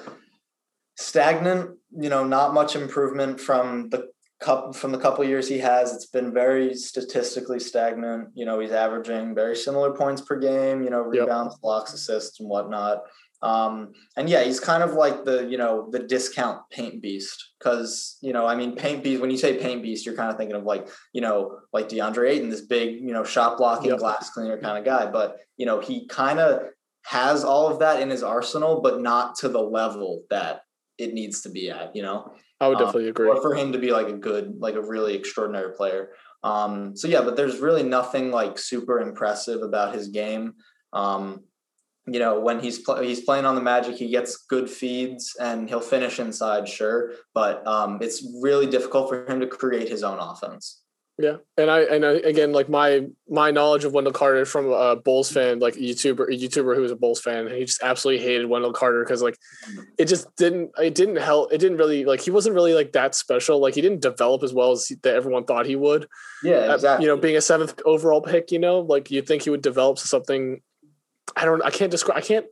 stagnant. You know, not much improvement from the cup from the couple years he has. It's been very statistically stagnant. You know, he's averaging very similar points per game. You know, Yep. rebounds, blocks, assists, and whatnot. Um, and yeah, he's kind of like the you know the discount paint beast because you know I mean paint beast. When you say paint beast, you're kind of thinking of like you know like DeAndre Ayton, this big you know shop blocking, Yep. glass cleaner kind of guy. But you know he kind of has all of that in his arsenal, but not to the level that it needs to be at. You know, I would um, definitely agree. or for him to be like a good, like a really extraordinary player. Um, so yeah, but there's really nothing like super impressive about his game. Um, you know, when he's pl- he's playing on the Magic, he gets good feeds and he'll finish inside, sure, but um, it's really difficult for him to create his own offense. Yeah, and I and I, again, like my my knowledge of Wendell Carter from a Bulls fan, like a YouTuber, a YouTuber who was a Bulls fan, he just absolutely hated Wendell Carter because like it just didn't it didn't help. It didn't really like he wasn't really like that special. Like he didn't develop as well as he, that everyone thought he would. Yeah, Uh, exactly. You know, being a seventh overall pick, you know, like you'd think he would develop to something. I don't. I can't describe. I can't.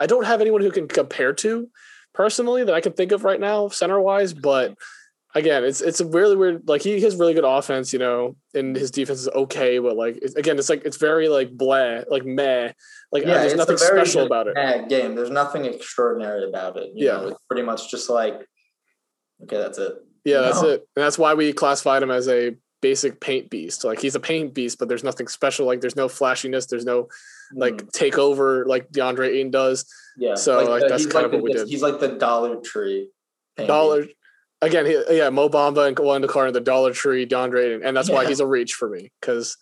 I don't have anyone who can compare to personally that I can think of right now, center wise. But again, it's it's a really weird. Like he has really good offense, you know, and his defense is okay. But like it's, again, it's like it's very like blah, like meh. Like uh, there's nothing special about it. game. There's nothing extraordinary about it. You Yeah. know, it's pretty much just like, okay, that's it. Yeah, you that's know? it. And that's why we classified him as a basic paint beast. Like he's a paint beast, but there's nothing special. Like there's no flashiness. There's no like Mm, takeover like DeAndre Ayton does. yeah. so, like, the- that's he's kind like of what we the- did. He's like the Dollar Tree. Dollar again, he, yeah, Mo Bamba and Wendell Carter, the Dollar Tree, DeAndre, Ayton, and that's why he's a reach for me because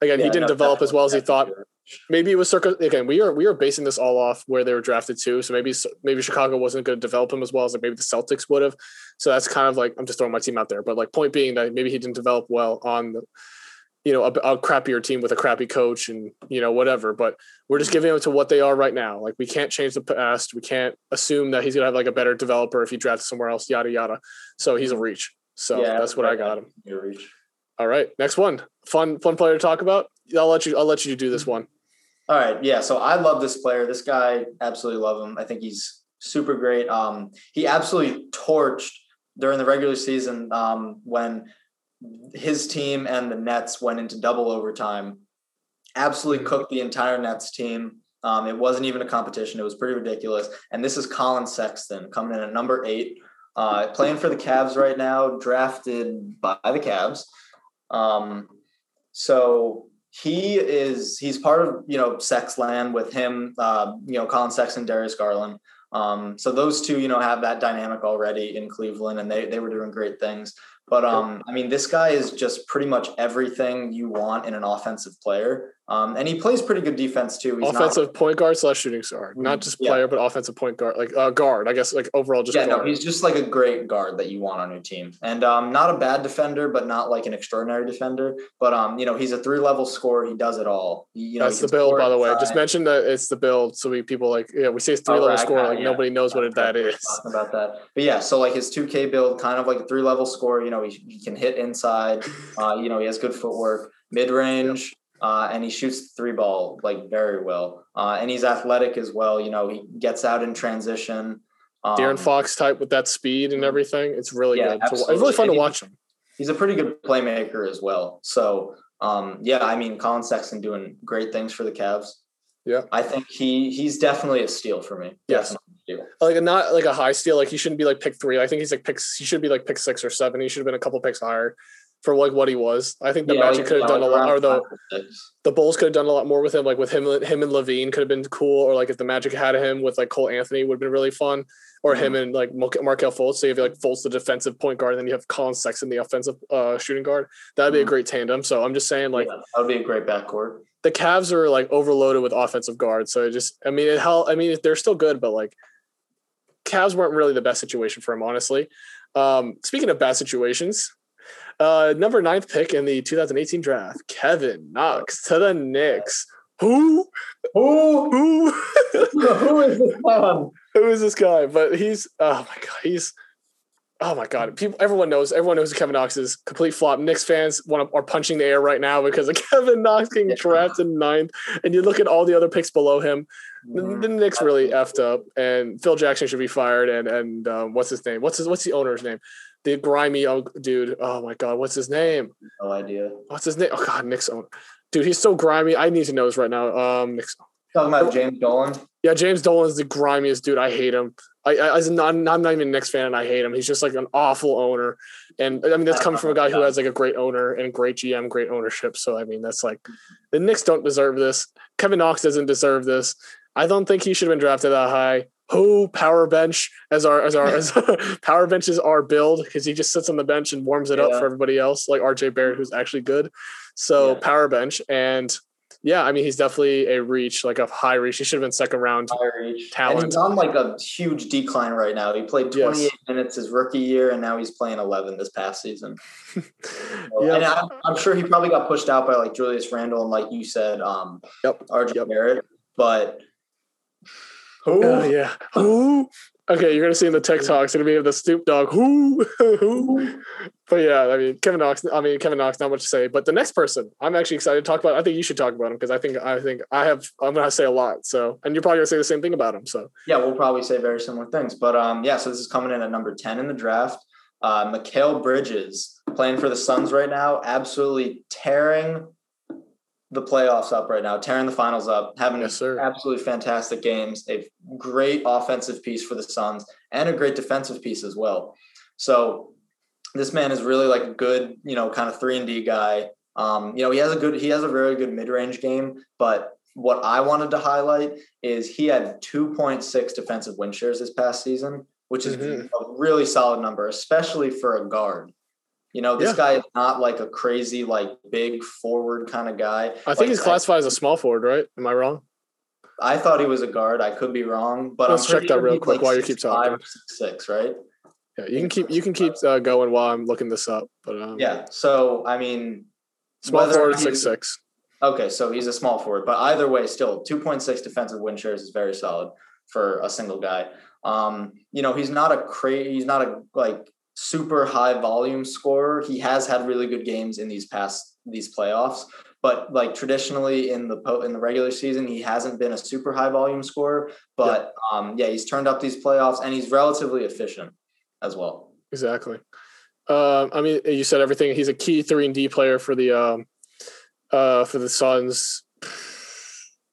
again, he didn't no, develop as well as he thought. definitely. Maybe it was circa again. We are we are basing this all off where they were drafted to. So maybe maybe Chicago wasn't going to develop him as well as like maybe the Celtics would have. So that's kind of like I'm just throwing my team out there. But like point being that maybe he didn't develop well on the you know a, a crappier team with a crappy coach and you know whatever. But we're just giving him to what they are right now. Like we can't change the past. We can't assume that he's gonna have like a better developer if he drafts somewhere else. Yada yada. So he's a reach. So Yeah, that's what I got him. Your reach. All right, next one. Fun, fun player to talk about. I'll let you. I'll let you do this mm-hmm. one. All right, yeah. So I love this player. This guy, absolutely love him. I think he's super great. Um, he absolutely torched during the regular season um, when his team and the Nets went into double overtime. Absolutely cooked the entire Nets team. Um, it wasn't even a competition. It was pretty ridiculous. And this is Collin Sexton coming in at number eight, uh, playing for the Cavs right now, drafted by the Cavs. Um, so he is he's part of you know sex land with him, uh, you know Collin Sexton, Darius Garland. Um, so those two, you know, have that dynamic already in Cleveland, and they they were doing great things. But um, I mean, this guy is just pretty much everything you want in an offensive player. Um, and he plays pretty good defense too. He's offensive not, point guard slash shooting guard, not just player, yeah. but offensive point guard, like uh, guard. I guess like overall just yeah. Guard. No, he's just like a great guard that you want on your team, and um, not a bad defender, but not like an extraordinary defender. But um, you know, he's a three level scorer. He does it all. He, you know, that's the build, by the way. Just mention that it's the build, so we people like yeah, we say it's three oh, level right, scorer, like yeah. nobody knows what that is. About that, but yeah, so like his two K build, kind of like a three level scorer. You know, he, he can hit inside. [LAUGHS] Uh, you know, he has good footwork, mid range uh, and he shoots three ball like very well. Uh, and he's athletic as well. You know, he gets out in transition. Um, De'Aaron Fox type with that speed and everything. It's really yeah, good. Absolutely. It's really fun and to watch him. He's a pretty good playmaker as well. So um, yeah, I mean, Collin Sexton doing great things for the Cavs. Yeah, I think he he's definitely a steal for me. Yes, like a, not like a high steal. Like he shouldn't be like pick three. I think he's like picks. He should be like pick six or seven. He should have been a couple picks higher for like what he was. I think the yeah, Magic could have done a lot, or the the Bulls could have done a lot more with him. Like with him, him and LaVine could have been cool. Or like if the Magic had him with like Cole Anthony, would have been really fun. Or mm-hmm. him and like Markelle Fultz. So if you have like Fultz the defensive point guard, and then you have Collin Sexton the offensive uh, shooting guard. That'd be mm-hmm. a great tandem. So I'm just saying, like yeah, that would be a great backcourt. The Cavs are like overloaded with offensive guards. So it just, I mean, it hell, I mean, they're still good, but like Cavs weren't really the best situation for him, honestly. Um, speaking of bad situations, uh, number ninth pick in the 2018 draft, Kevin Knox to the Knicks. Who? Who? Who? [LAUGHS] Who is this man? Who is this guy? But he's oh my god, he's oh my god. People, everyone knows. Everyone knows Kevin Knox is complete flop. Knicks fans want to, are punching the air right now because of [LAUGHS] Kevin Knox getting drafted ninth, and you look at all the other picks below him. Mm-hmm. The, the Knicks really effed up, and Phil Jackson should be fired. And and um, what's his name? What's his what's the owner's name? The grimy dude. Oh my god, what's his name? No idea. What's his name? Oh god, Knicks owner. dude. He's so grimy. I need to know this right now. Um, Nick's talking about James Dolan. Yeah, James Dolan's the grimiest dude. I hate him. I, I am not, I'm not even a Knicks fan, and I hate him. He's just like an awful owner, and I mean that's coming from a guy who has like a great owner and great GM, great ownership. So I mean that's like the Knicks don't deserve this. Kevin Knox doesn't deserve this. I don't think he should have been drafted that high who power bench as our as our as [LAUGHS] power bench is our build because he just sits on the bench and warms it yeah. up for everybody else, like RJ Barrett, who's actually good. So yeah. power bench and yeah, I mean he's definitely a reach, like a high reach. He should have been second round talent. And he's on like a huge decline right now. He played 28 yes. minutes his rookie year, and now he's playing 11 this past season. [LAUGHS] so, yeah. And I'm, I'm, sure he probably got pushed out by like Julius Randle and like you said, um, yep. RJ yep. Barrett. But who? Uh, yeah. Who? Okay, you're gonna see in the TikToks it'll be the Snoop Dogg. [LAUGHS] Who? Who? But yeah, I mean Kevin Knox. I mean Kevin Knox. Not much to say. But the next person, I'm actually excited to talk about. I think you should talk about him because I think I think I have. I'm gonna say a lot. So, and you're probably gonna say the same thing about him. So yeah, we'll probably say very similar things. But um, yeah. So this is coming in at number ten in the draft. Uh, Mikal Bridges playing for the Suns right now, absolutely tearing the playoffs up right now, tearing the finals up, having yes, absolutely fantastic games, a great offensive piece for the Suns, and a great defensive piece as well. So this man is really like a good, you know, kind of three and D guy. Um, you know, he has a good, he has a very good mid range game, but what I wanted to highlight is he had 2.6 defensive win shares this past season, which is mm-hmm. a really solid number, especially for a guard. You know, this yeah. guy is not like a crazy, like big forward kind of guy. I think like, he's classified I, as a small forward, right? Am I wrong? I thought he was a guard. I could be wrong, but let's check that real quick like while you keep talking. Six, six, right? Yeah, you can keep you can keep uh, going while I'm looking this up. But um, yeah, so I mean, small forward six six. Okay, so he's a small forward, but either way, still two point six defensive win shares is very solid for a single guy. Um, you know, he's not a crazy, he's not a like super high volume scorer. He has had really good games in these past these playoffs, but like traditionally in the po- in the regular season, he hasn't been a super high volume scorer. But yeah. Um, yeah, he's turned up these playoffs and he's relatively efficient as well. Exactly. Uh, I mean, you said everything. He's a key three and D player for the um, uh, for the Suns.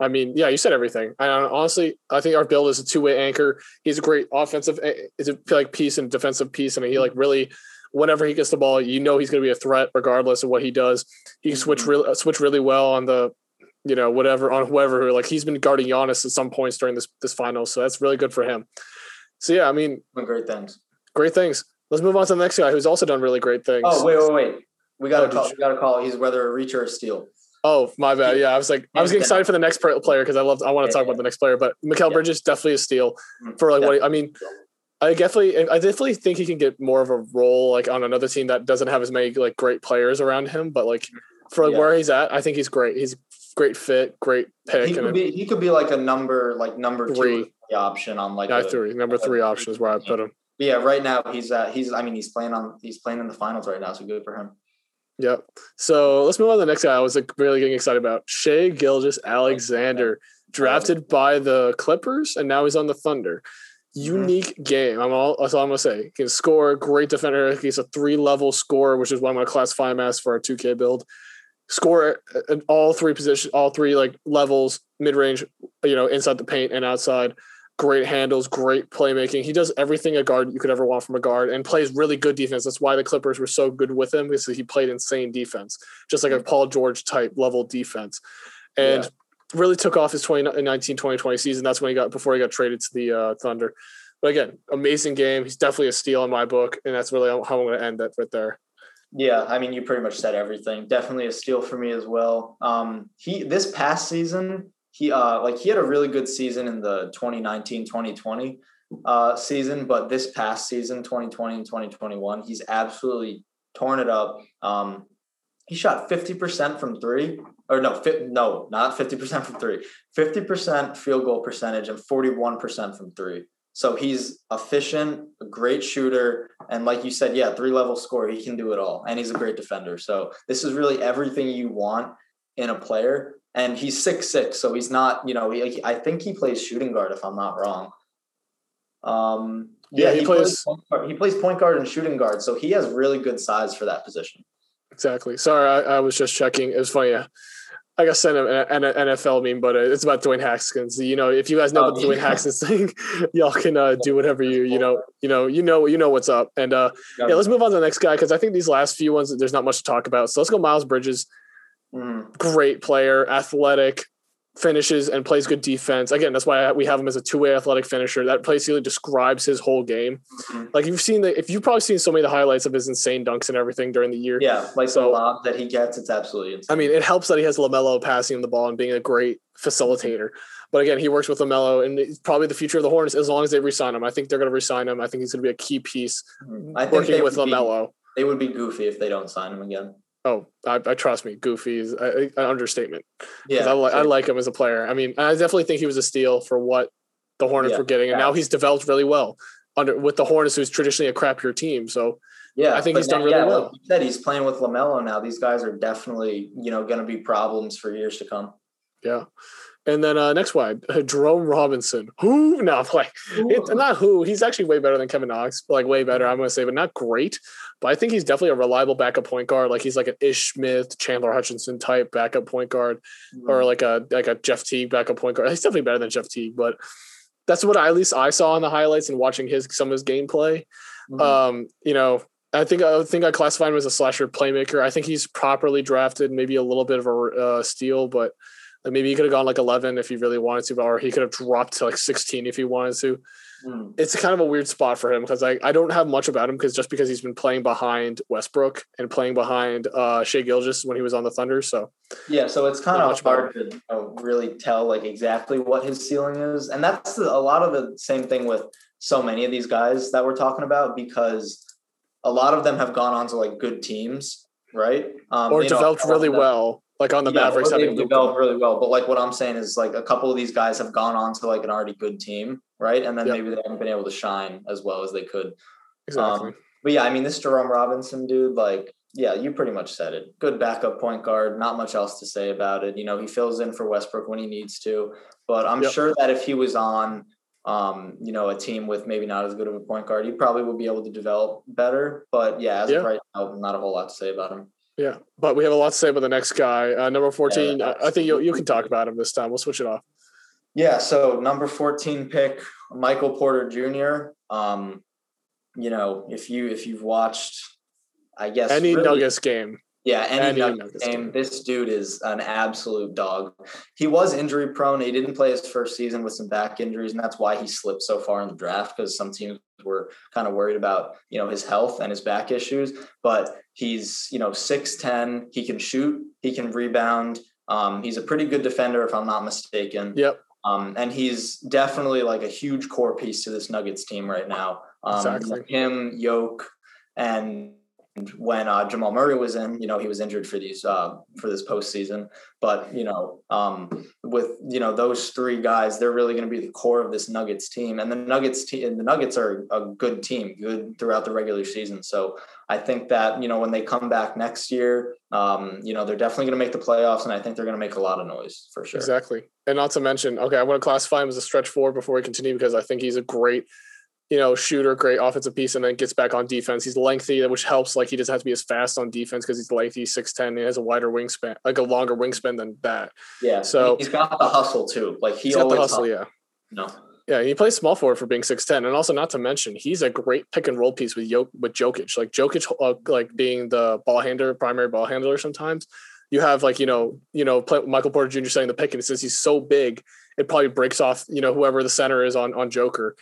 I mean, yeah, you said everything. I honestly, I think our build is a two way anchor. He's a great offensive, eh, is a like piece and defensive piece. I mean, he like really, whenever he gets the ball, you know he's going to be a threat regardless of what he does. He can switch mm-hmm. really switch really well on the, you know, whatever on whoever. Like he's been guarding Giannis at some points during this this final, so that's really good for him. So yeah, I mean, great things. Great things. Let's move on to the next guy who's also done really great things. Oh wait, wait, wait. We got to oh, call. We got to call. He's whether a reach or a steal. Oh, my bad. Yeah, I was like, I was getting excited for the next player because I love, I want to talk about the next player. But Mikal yeah. Bridges definitely a steal mm-hmm. for like what he, I mean. I definitely, I definitely think he can get more of a role like on another team that doesn't have as many like great players around him. But like for yeah. where he's at, I think he's great. He's great fit, great pick. He could be, he could be like a number, like number three option on like a, three, number three option is where I put him. But yeah, right now he's at, he's I mean he's playing on he's playing in the finals right now, so good for him. Yep. So let's move on to the next guy. I was like really getting excited about Shai Gilgeous-Alexander, drafted by the Clippers, and now he's on the Thunder. Mm-hmm. Unique mm-hmm. game. I'm all that's all I'm gonna say. He can score, great defender. He's a three level scorer, which is what I'm gonna classify him as for our 2K build. Score at all three positions, all three like levels, mid range, you know, inside the paint and outside great handles, great playmaking. He does everything a guard you could ever want from a guard and plays really good defense. That's why the Clippers were so good with him because he played insane defense, just like a Paul George type level defense. And yeah. really took off his 2019 2020 season. That's when he got before he got traded to the uh, Thunder. But again, amazing game. He's definitely a steal in my book. And that's really how I'm going to end that right there. Yeah, I mean, you pretty much said everything. Definitely a steal for me as well. Um, he this past season, he uh like he had a really good season in the 2019-2020 uh season, but this past season, 2020 and 2021, he's absolutely torn it up. Um he shot 50% from 3 or no, fi- no, not 50% from 3. 50% field goal percentage and 41% from 3. So he's efficient, a great shooter, and like you said, yeah, three level score. He can do it all, and he's a great defender. So this is really everything you want in a player and he's six six, so he's not. You know, he, I think he plays shooting guard if I'm not wrong. Um, yeah, yeah he, he, plays. plays he plays point guard and shooting guard, so he has really good size for that position. Exactly. Sorry, I, I was just checking. It was funny. Yeah. I got sent an, an NFL meme, but it's about Dwayne Haskins. You know, if you guys know oh, the Dwayne Haskins thing, [LAUGHS] y'all can uh, do whatever you you know you know you know you know what's up. And uh, yeah, let's move on to the next guy because I think these last few ones there's not much to talk about. So let's go Miles Bridges. Mm. Great player, athletic, finishes and plays good defense. Again, that's why we have him as a two-way athletic finisher. That basically describes his whole game. Mm-hmm. Like you've seen the, if you've probably seen so many of the highlights of his insane dunks and everything during the year. Yeah, like so, the lob that he gets, it's absolutely insane. I mean, it helps that he has Lamelo passing him the ball and being a great facilitator. But again, he works with Lamelo, and it's probably the future of the Hornets as long as they resign him. I think they're going to resign him. I think he's going to be a key piece mm-hmm. I think working with Lamelo. Be, they would be goofy if they don't sign him again. Oh, I, I, trust me. Goofy is an understatement. Yeah, I, li- I, like him as a player. I mean, I definitely think he was a steal for what the Hornets yeah, were getting, and now he's developed really well under with the Hornets, who's traditionally a crappier team. So yeah, I think he's now, done really yeah, well. Like said he's playing with Lamelo now. These guys are definitely you know going to be problems for years to come. Yeah, and then uh, next one, uh, [LAUGHS] Jerome Robinson. Who? [LAUGHS] No, like it's not who. He's actually way better than Kevin Knox. Like way better, I'm gonna say, but not great. But I think he's definitely a reliable backup point guard. Like he's like an Ish Smith, Chandler Hutchison type backup point guard, mm-hmm. or like a like a Jeff Teague backup point guard. He's definitely better than Jeff Teague, but that's what I, at least I saw in the highlights and watching his some of his gameplay. Mm-hmm. Um, you know, I think I think I classify him as a slasher playmaker. I think he's properly drafted, maybe a little bit of a uh, steal, but like maybe he could have gone like 11 if he really wanted to, or he could have dropped to like 16 if he wanted to. Mm. It's kind of a weird spot for him because I, I don't have much about him because just because he's been playing behind Westbrook and playing behind uh, Shai Gilgeous when he was on the Thunder. So yeah, so it's kind of hard to you know, really tell like exactly what his ceiling is, and that's a lot of the same thing with so many of these guys that we're talking about because a lot of them have gone on to like good teams, right? Um, or developed know, really well like on the yeah, mavericks have developed really well. But like what I'm saying is like a couple of these guys have gone on to like an already good team, right? And then yep. maybe they haven't been able to shine as well as they could. Exactly. Um, but yeah, I mean, this Jerome Robinson dude, like, yeah, you pretty much said it. Good backup point guard. Not much else to say about it. You know, he fills in for Westbrook when he needs to. But I'm Yep. sure that if he was on, um, you know, a team with maybe not as good of a point guard, he probably would be able to develop better. But yeah, as Yeah. of right now, not a whole lot to say about him. Yeah, but we have a lot to say about the next guy, uh, number fourteen. Yeah, I think you you can talk about him this time. We'll switch it off. Yeah, so number 14 pick, Michael Porter Jr. Um, you know, if you if you've watched I guess Any really- Nuggets game. Yeah, any, Any Nuggets Nuggets game. game. This dude is an absolute dog. He was injury prone. He didn't play his first season with some back injuries, and that's why he slipped so far in the draft because some teams were kind of worried about you know his health and his back issues. But he's you know six ten. He can shoot. He can rebound. Um, he's a pretty good defender, if I'm not mistaken. Yep. Um, and he's definitely like a huge core piece to this Nuggets team right now. Um, Exactly. Him, Yoke, and when uh, Jamal Murray was in, you know, he was injured for these uh, for this postseason. But you know, um, with you know those three guys, they're really going to be the core of this Nuggets team. And the Nuggets team, the Nuggets are a good team, good throughout the regular season. So I think that you know when they come back next year, um, you know, they're definitely going to make the playoffs, and I think they're going to make a lot of noise for sure. Exactly. And not to mention, okay, I want to classify him as a stretch forward before we continue because I think he's a great, you know, shooter, great offensive piece, and then gets back on defense. He's lengthy, which helps. Like he doesn't have to be as fast on defense because he's lengthy, six ten. He has a wider wingspan, like a longer wingspan than that. Yeah. So- he's got the hustle too. Like he He's got the hustle, yeah. No. Yeah, he plays small forward for being six ten, and also not to mention he's a great pick and roll piece with Jok- with Jokic. Like Jokic, uh, like being the ball handler, primary ball handler. Sometimes you have like you know you know Michael Porter Jr. setting the pick, and since he's so big, it probably breaks off you know whoever the center is on on Joker,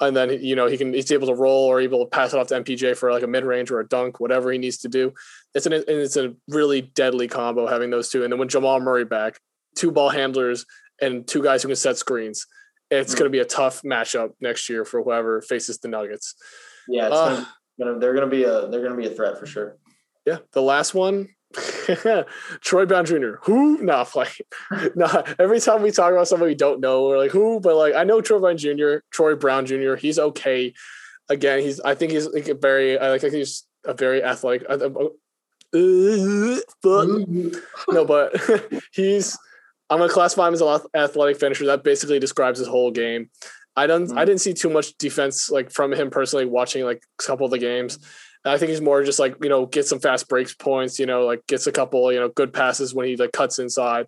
and then you know he can he's able to roll or able to pass it off to MPJ for like a mid range or a dunk, whatever he needs to do. It's an it's a really deadly combo having those two, and then when Jamal Murray back, two ball handlers and two guys who can set screens it's Mm. going to be a tough matchup next year for whoever faces the Nuggets. Yeah, it's Uh, gonna, gonna, they're gonna be a they're gonna be a threat for sure. Yeah, the last one, [LAUGHS] Troy Brown Jr. Who? Nah, [LAUGHS] like, nah. Every time we talk about somebody we don't know, we're like, who? But like, I know Troy Brown Jr. Troy Brown Jr. He's okay. Again, he's. I think he's like a very. I like. I think he's a very athletic. Uh, uh, but [LAUGHS] no, but he's. I'm gonna classify him as an athletic finisher. That basically describes his whole game. I don't. I Mhm. didn't see too much defense like from him personally watching like a couple of the games. I think he's more just like you know get some fast breaks points. You know, like gets a couple you know good passes when he like cuts inside.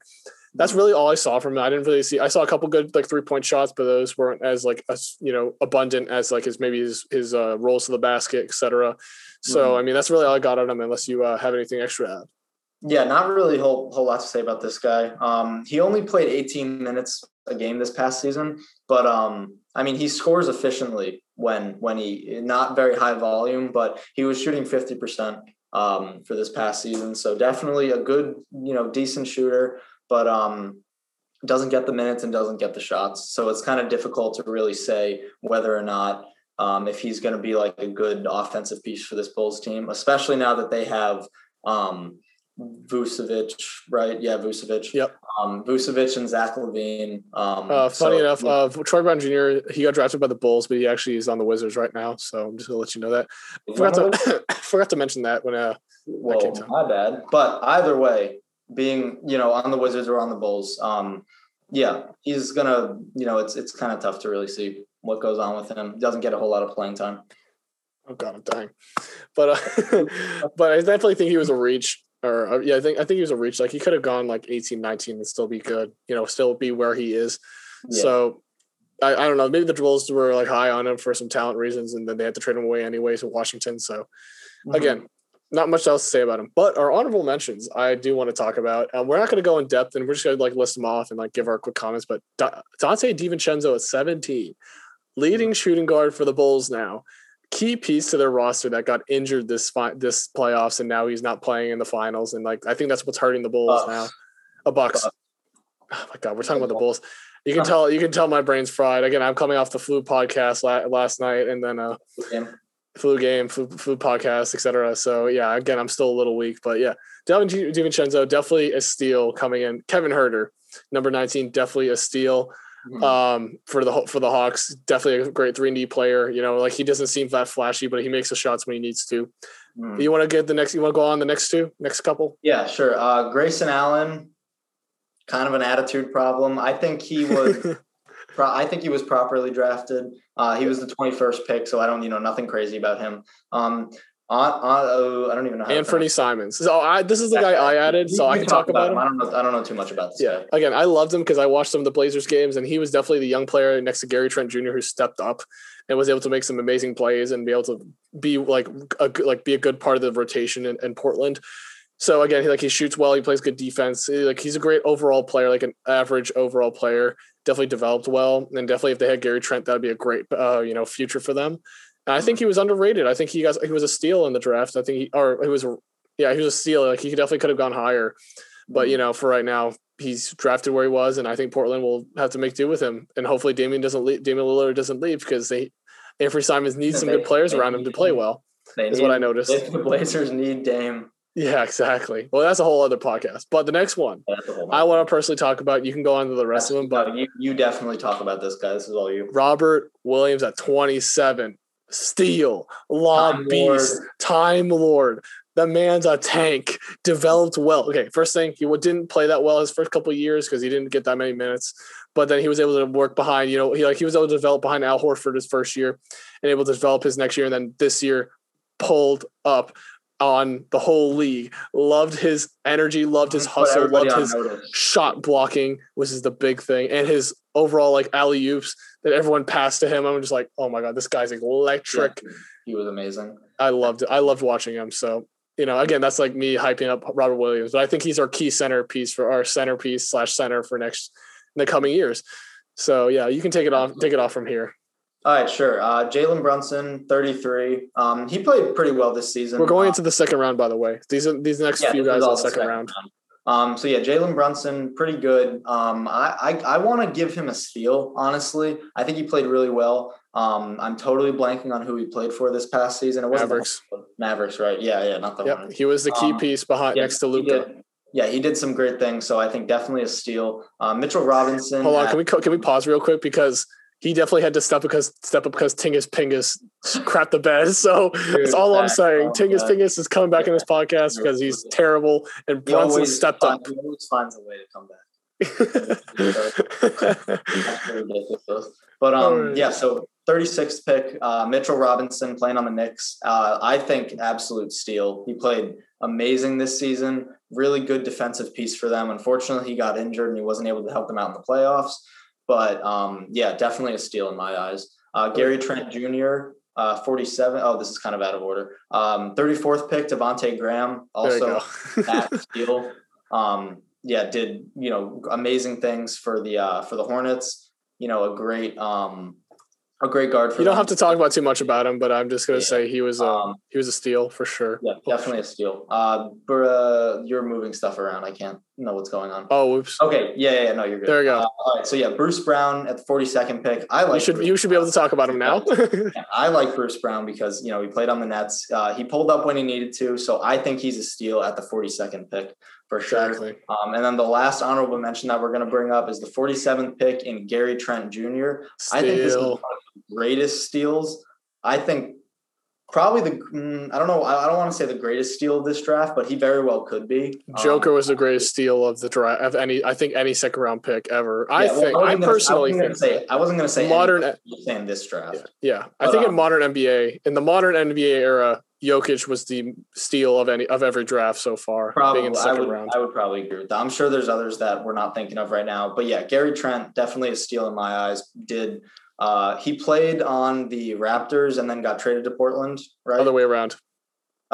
That's really all I saw from him. I didn't really see. I saw a couple good like three point shots, but those weren't as like as you know abundant as like his maybe his his uh, rolls to the basket, etc. So Mhm. I mean that's really all I got on him. Unless you uh, have anything extra to add. Yeah, not really whole whole lot to say about this guy. Um, he only played 18 minutes a game this past season, but um, I mean, he scores efficiently when when he not very high volume, but he was shooting 50 percent um, for this past season. So definitely a good, you know, decent shooter, but um, doesn't get the minutes and doesn't get the shots. So it's kind of difficult to really say whether or not um, if he's going to be like a good offensive piece for this Bulls team, especially now that they have um, Vucevic, right? Yeah, Vucevic. Yep. Um, Vucevic and Zach LaVine. Um, Uh, funny so- enough, uh, Troy Brown Jr. He got drafted by the Bulls, but he actually is on the Wizards right now. So I'm just gonna let you know that. Forgot to [COUGHS] forgot to mention that when uh Well, came to- my bad. But either way, being you know on the Wizards or on the Bulls, um, yeah, he's gonna you know it's it's kind of tough to really see what goes on with him. Doesn't get a whole lot of playing time. oh god I'm dying, but uh, [LAUGHS] but I definitely think he was a reach. Or uh, yeah, I think I think he was a reach. Like he could have gone like 18, 19 and still be good. You know, still be where he is. Yeah. So I, I don't know. Maybe the Bulls were like high on him for some talent reasons, and then they had to trade him away anyways to Washington. So Mhm. again, not much else to say about him. But our honorable mentions, I do want to talk about. Um, we're not going to go in depth, and we're just going to like list them off and like give our quick comments. But Da- Donte DiVincenzo at 17, leading shooting guard for the Bulls now, key piece to their roster that got injured this fi- this playoffs, and now he's not playing in the finals. And like I think that's what's hurting the Bulls Bucks. now. A Bucks. Bucks. Oh my god, we're talking about the Bulls. You can tell. You can tell my brain's fried. Again, I'm coming off the flu podcast la- last night, and then uh, Game. flu game, flu, flu podcast, etc. So yeah, again, I'm still a little weak, but yeah, Devin Di- DiVincenzo definitely a steal coming in. Kevin Huerter, number 19, definitely a steal. Mhm. um, for the for the Hawks. Definitely a great three and D player. You know, like he doesn't seem that flashy, but he makes the shots when he needs to. Mhm. You want to get the next? You want to go on the next two, next couple? Yeah, sure. Uh, Grayson Allen, kind of an attitude problem. I think he was. [LAUGHS] pro- I think he was properly drafted. Uh, he was the 21st pick, so I don't, you know, nothing crazy about him. Um, on, on, oh, I don't even know. Anfernee Simons. So I, this is the guy I added, so I can talk about him. I don't know. I don't know too much about this Yeah. guy. Again, I loved him because I watched some of the Blazers games, and he was definitely the young player next to Gary Trent Jr. who stepped up and was able to make some amazing plays and be able to be like a good- like be a good part of the rotation in, in Portland. So again, he like he shoots well, he plays good defense. He- Like he's a great overall player, like an average overall player. Definitely developed well, and definitely if they had Gary Trent, that'd be a great uh, you know future for them. I think he was underrated. I think he got he was a steal in the draft. I think he or he was yeah he was a steal. Like he definitely could have gone higher. But you mm-hmm. know, for right now, he's drafted where he was, and I think Portland will have to make do with him. And hopefully, Damian doesn't leave, Damian Lillard doesn't leave because they Anfernee Simons needs some They- good players around him to play well. Is what I noticed. The Blazers need Dame, Yeah, exactly. Well, that's a whole other podcast. But the next one. I want to personally talk about. You can go on to the rest of them, but you you definitely talk about this guy. This is all you. Robert Williams at 27, steal, lob Time beast, Lord. time lord. The man's a tank, developed well. Okay, first thing, he didn't play that well his first couple of years because he didn't get that many minutes. But then he was able to work behind, you know, he like he was able to develop behind Al Horford his first year and able to develop his next year. And then this year pulled up on the whole league. Loved his energy, loved his hustle, loved his notice. shot blocking, which is the big thing, and his overall like alley oops that everyone passed to him. I'm just like, oh my god, this guy's electric. Yeah, he was amazing. I loved it. I loved watching him. So you know, again, that's like me hyping up Robert Williams, but I think he's our key centerpiece for our centerpiece slash center for next in the coming years. So yeah, you can take it off, take it off from here. All right, sure. Uh, Jalen Brunson, 33. Um, he played pretty well this season. We're going Uh, into the second round, by the way. These are these next yeah, few guys in the the second round. Um, so yeah, Jalen Brunson, pretty good. Um, I I, I want to give him a steal. Honestly, I think he played really well. Um, I'm totally blanking on who he played for this past season. It wasn't Mavericks. Mavericks, right? Yeah, yeah, not the Yep, Hornets. he was the key Um, piece behind Yeah, next to Luka. Yeah, he did some great things. So I think definitely a steal. Uh, Mitchell Robinson. Hold on, at- can we co- can we pause real quick because he definitely had to step because step up because Tingus Pingus crapped the bed. [LAUGHS] So that's all I'm saying. Tingus yeah. Pingus is coming back in this podcast because he's terrible and Brunson always stepped find- up. He always finds a way to come back. [LAUGHS] But um, yeah. So 36th pick, uh, Mitchell Robinson playing on the Knicks. Uh, I think absolute steal. He played amazing this season. Really good defensive piece for them. Unfortunately, he got injured and he wasn't able to help them out in the playoffs. But um, yeah, definitely a steal in my eyes. Uh, Gary Trent Jr. Uh, 47. Oh, this is kind of out of order. Um, 34th pick, Devonte' Graham. Also, [LAUGHS] that steal. Um, yeah, did you know amazing things for the uh, for the Hornets. You know, a great um, a great guard for. you don't them. have to talk about too much about him, but I'm just gonna Yeah. say he was a Um, he was a steal for sure. yeah, definitely a steal. Uh, but, uh, you're moving stuff around. I can't know what's going on. Oh, whoops. Okay, yeah, yeah, yeah, no, you're good. There we go. Uh, all right, so yeah, Bruce Brown at the 42nd pick. I like. you should Bruce you should be able to talk about him now. [LAUGHS] I like Bruce Brown because you know he played on the Nets. Uh, he pulled up when he needed to, so I think he's a steal at the 42nd pick for sure. exactly. Um, and then the last honorable mention that we're going to bring up is the 47th pick in Gary Trent Jr. I think this is one of the greatest steals. I think probably the mm, I don't know I I don't want to say the greatest steal of this draft, but he very well could be. Um, Joker was the greatest steal of the draft of any I think any second round pick ever. I yeah, well, think I wasn't gonna- personally gonna think say I wasn't going to say Modern- saying this draft. Yeah, yeah. I think in um, modern NBA, in the modern NBA era, Jokic was the steal of any of every draft so far, Probably, being in the I would, round. I would probably agree with that. I'm sure there's others that we're not thinking of right now, but yeah, Gary Trent definitely a steal in my eyes. Did uh, he played on the Raptors and then got traded to Portland, right? Other way around.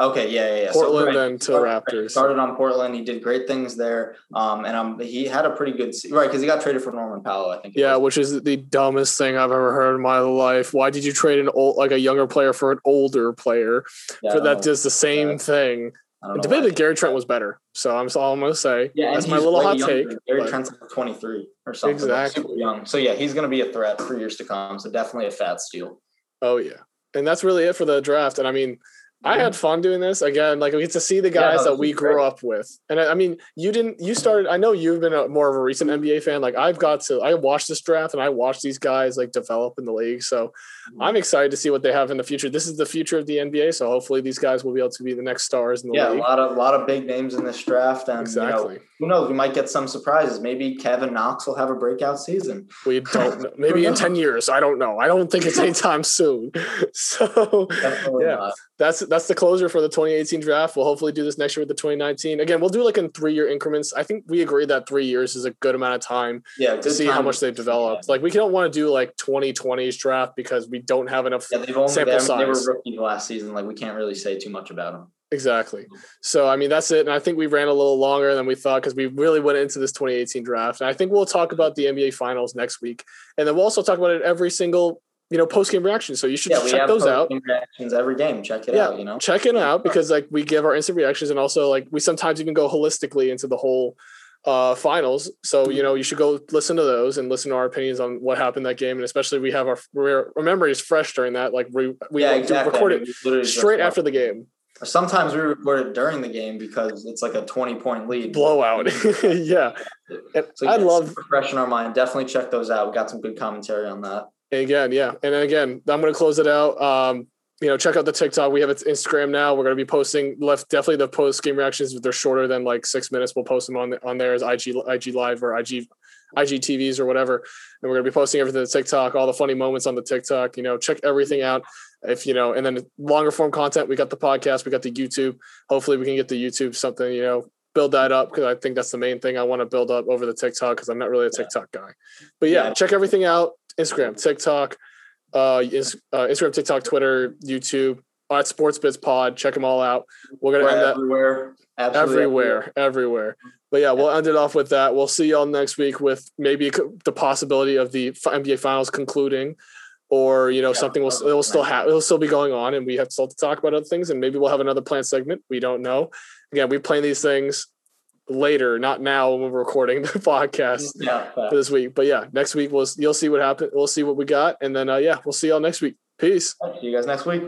Okay, yeah, yeah, yeah. Portland right, then to started- Raptors. Started on Portland. He did great things there. Um, and um, he had a pretty good right because he got traded for Norman Powell. I think. Yeah, was. which is the dumbest thing I've ever heard in my life. Why did you trade an old like a younger player for an older player Yeah, for that does the same thing? I don't know Gary Trent was better. So I'm all I'm gonna say. Yeah, That's my little hot younger. take. Gary but- Trent's like 23 or something. Exactly. super young. So yeah, he's going to be a threat for years to come. So definitely a fat steal. Oh yeah, and that's really it for the draft. And I mean, I had fun doing this again. Like we get to see the guys no, that we grew great. up with, and I, I mean, you didn't. You started. I know you've been a, more of a recent NBA fan. Like I've got to. I watched this draft and I watched these guys like develop in the league. So. I'm excited to see what they have in the future. This is the future of the NBA. So hopefully these guys will be able to be the next stars in the Yeah, a lot of a lot of big names in this draft, and Exactly. you know, who knows? We might get some surprises. Maybe Kevin Knox will have a breakout season. We don't. know. [LAUGHS] Maybe in ten years. I don't know. I don't think it's anytime soon. [LAUGHS] So Definitely Yeah. not. that's that's the closure for the 2018 draft. We'll hopefully do this next year with the 2019. Again, we'll do like in three year increments. I think we agree that three years is a good amount of time Yeah, to see how much they've developed. Like we don't want to do like 2020's draft because we don't have enough. Yeah, they've only sample they, they were size. rookies last season. Like we can't really say too much about them. Exactly. So I mean that's it. And I think we ran a little longer than we thought because we really went into this 2018 draft. And I think we'll talk about the NBA finals next week. And then we'll also talk about it every single, you know, post game reaction. So you should Yeah, we check have those out. reactions every game. Check it Yeah, out. You know, check it out because like we give our instant reactions and also like we sometimes even go holistically into the whole uh finals so you know you should go listen to those and listen to our opinions on what happened that game and especially we have our our memory is fresh during that like we we yeah, like, exactly. record I mean, we literally just straight after the game sometimes we record it during the game because it's like a 20 point lead. blowout [LAUGHS] [LAUGHS] yeah and So i love fresh in our mind. Definitely check those out. We got some good commentary on that. again yeah and then again i'm going to close it out um you know check out the tiktok we have its instagram now we're going to be posting left definitely the post game reactions if they're shorter than like six minutes we'll post them on on there as ig ig live or ig IGTVs or whatever. And we're gonna be posting everything to TikTok, all the funny moments on the TikTok. You know, check everything out. If you know, and then longer form content, we got the podcast, we got the YouTube. Hopefully, we can get the YouTube something. You know, build that up because I think that's the main thing I want to build up over the TikTok because I'm not really a TikTok guy. But yeah, Yeah. check everything out: Instagram, TikTok, uh, uh, Instagram, TikTok, Twitter, YouTube. At Sports Bits Pod, check them all out. We're gonna We're end that everywhere. Absolutely everywhere, everywhere. But yeah, we'll end it off with that. We'll see y'all next week with maybe the possibility of the NBA Finals concluding, or you know Yeah, something will that it will still have it will still be going on, and we have still to talk about other things, and maybe we'll have another plant segment. We don't know. Again, we plan these things later, not now when we're recording the [LAUGHS] podcast Yeah. for this week. But yeah, next week we'll you'll see what happened. We'll see what we got, and then uh, yeah, we'll see y'all next week. Peace. See you guys next week.